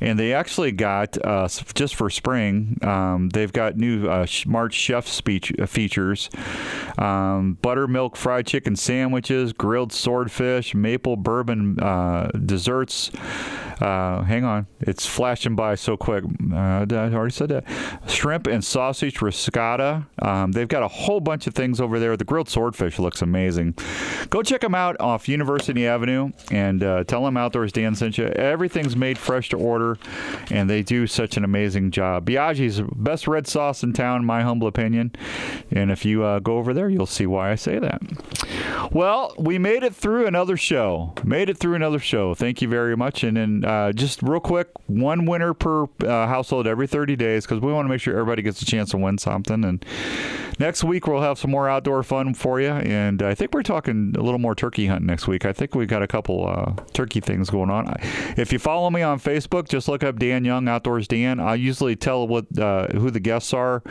and they actually got uh, just for spring. Um, they've got new uh, March chef speech uh, features: um, buttermilk fried chicken sandwiches, grilled swordfish, maple bourbon uh, desserts. Uh, hang on, it's flashing by so quick. I already said that. Shrimp and sausage risotto. Um, they've got a whole bunch of things over there. The grilled swordfish looks amazing. Go check them out off University Avenue and tell them Outdoors Dan sent you. Everything's made fresh to order, and they do such an amazing job. Biaggi's best red sauce in town, in my humble opinion. And if you uh, go over there, you'll see why I say that. Well, we made it through another show. Made it through another show. Thank you very much. And then uh, just real quick, one winner per uh, household every 30 days because we want to make sure everybody gets a chance to win something. And next week we'll have some more outdoor fun for you. And I think we're talking a little more turkey hunting next week. I think we've got a couple uh, turkey things going on. If you follow me on Facebook, just look up Dan Young Outdoors Dan. I usually tell what uh, who the guests are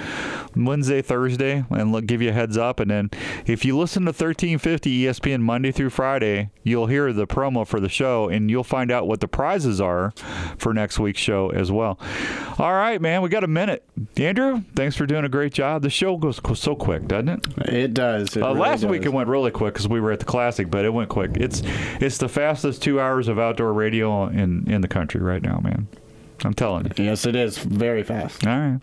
Wednesday, Thursday, and look, give you a heads up. And then if you listen to 1350 ESPN Monday through Friday, you'll hear the promo for the show, and you'll find out what the prizes are for next week's show as well. All right, man, we got a minute. Andrew, thanks for doing a great job. The show goes so quick, doesn't it? It does. It uh, really last does. week it went really quick because we were at the classic, but it went quick. It's it's the fastest two hours of outdoor radio in in the country right now, man. I'm telling you. Yes, it is very fast. All right.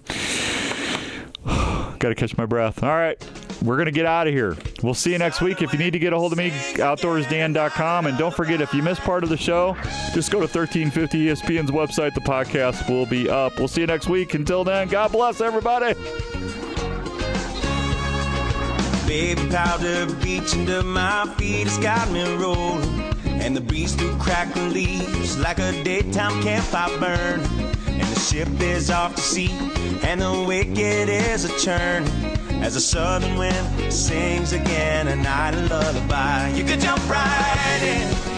<sighs> Got to catch my breath. All right. We're going to get out of here. We'll see you next week. If you need to get a hold of me, outdoorsdan.com. And don't forget, if you missed part of the show, just go to 1350 ESPN's website. The podcast will be up. We'll see you next week. Until then, God bless everybody. Baby powder beach under my feet has got me rolling. And the breeze through crackling leaves like a daytime campfire burn. And the ship is off to sea, and the wicked is a churn. As the southern wind sings again a night lullaby, you could jump right in.